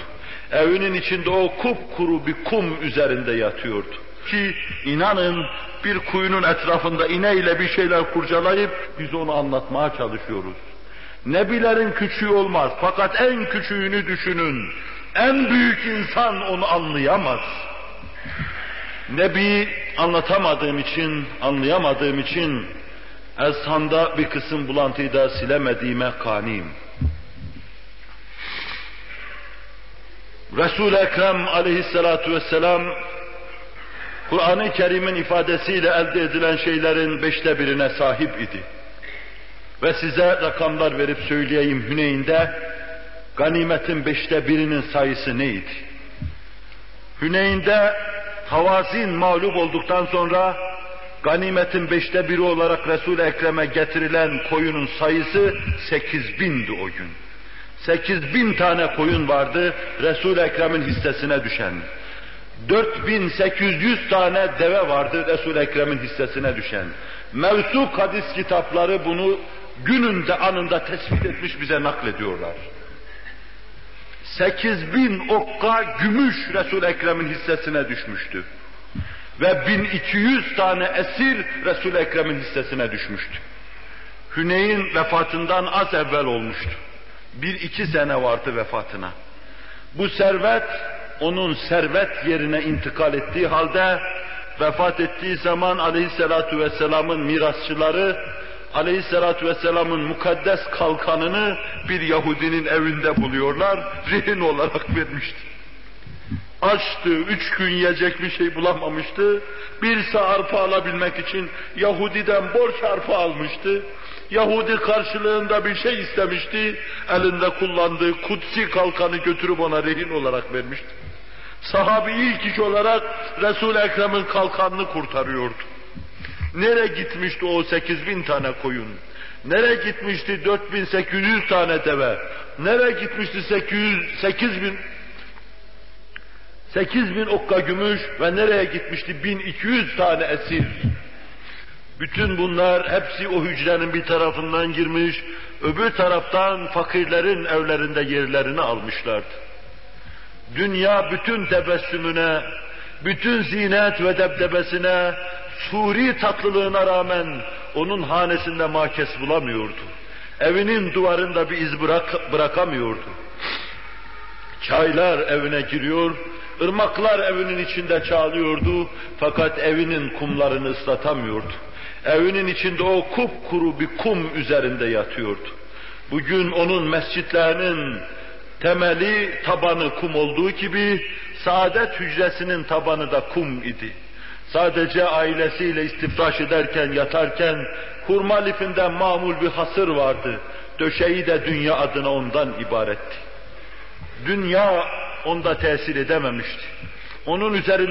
Evinin içinde o kupkuru bir kum üzerinde yatıyordu. Ki inanın bir kuyunun etrafında ineyle bir şeyler kurcalayıp biz onu anlatmaya çalışıyoruz. Nebilerin küçüğü olmaz fakat en küçüğünü düşünün. En büyük insan onu anlayamaz. Nebi anlatamadığım için, anlayamadığım için Ezhanda bir kısım bulantıyı da silemediğime kaniyim. Resul-i Ekrem aleyhissalatu vesselam Kur'an-ı Kerim'in ifadesiyle elde edilen şeylerin beşte birine sahip idi. Ve size rakamlar verip söyleyeyim Hüneyn'de ganimetin beşte birinin sayısı neydi? Hüneyn'de Havazin mağlup olduktan sonra ganimetin beşte biri olarak Resul-i Ekrem'e getirilen koyunun sayısı sekiz bindi o gün. Sekiz bin tane koyun vardı Resul-i Ekrem'in hissesine düşen. 4800 tane deve vardı Resul-i Ekrem'in hissesine düşen. Mevsuk hadis kitapları bunu gününde anında tespit etmiş bize naklediyorlar. 8000 okka gümüş Resul-i Ekrem'in hissesine düşmüştü. Ve 1200 tane esir Resul-i Ekrem'in hissesine düşmüştü. Hüneyn vefatından az evvel olmuştu. Bir iki sene vardı vefatına. Bu servet onun servet yerine intikal ettiği halde vefat ettiği zaman aleyhissalatu vesselamın mirasçıları aleyhissalatu vesselamın mukaddes kalkanını bir Yahudinin evinde buluyorlar, rehin olarak vermişti. Açtı, üç gün yiyecek bir şey bulamamıştı. Bir sağ arpa alabilmek için Yahudi'den borç arpa almıştı. Yahudi karşılığında bir şey istemişti. Elinde kullandığı kutsi kalkanı götürüp ona rehin olarak vermişti. Sahabi ilk iş olarak Resul-i Ekrem'in kalkanını kurtarıyordu. Nere gitmişti o 8 bin tane koyun? Nere gitmişti 4800 tane deve? Nere gitmişti 800, 8 bin 8 bin okka gümüş ve nereye gitmişti 1200 tane esir? Bütün bunlar hepsi o hücrenin bir tarafından girmiş, öbür taraftan fakirlerin evlerinde yerlerini almışlardı. Dünya bütün tebessümüne, bütün zinet ve debdebesine, suri tatlılığına rağmen onun hanesinde makes bulamıyordu. Evinin duvarında bir iz bırak, bırakamıyordu. Çaylar evine giriyor, ırmaklar evinin içinde çağlıyordu fakat evinin kumlarını ıslatamıyordu. Evinin içinde o kupkuru bir kum üzerinde yatıyordu. Bugün onun mescitlerinin temeli, tabanı kum olduğu gibi saadet hücresinin tabanı da kum idi. Sadece ailesiyle istifraş ederken, yatarken hurma lifinden mamul bir hasır vardı. Döşeği de dünya adına ondan ibaretti. Dünya onda tesir edememişti. Onun üzerinde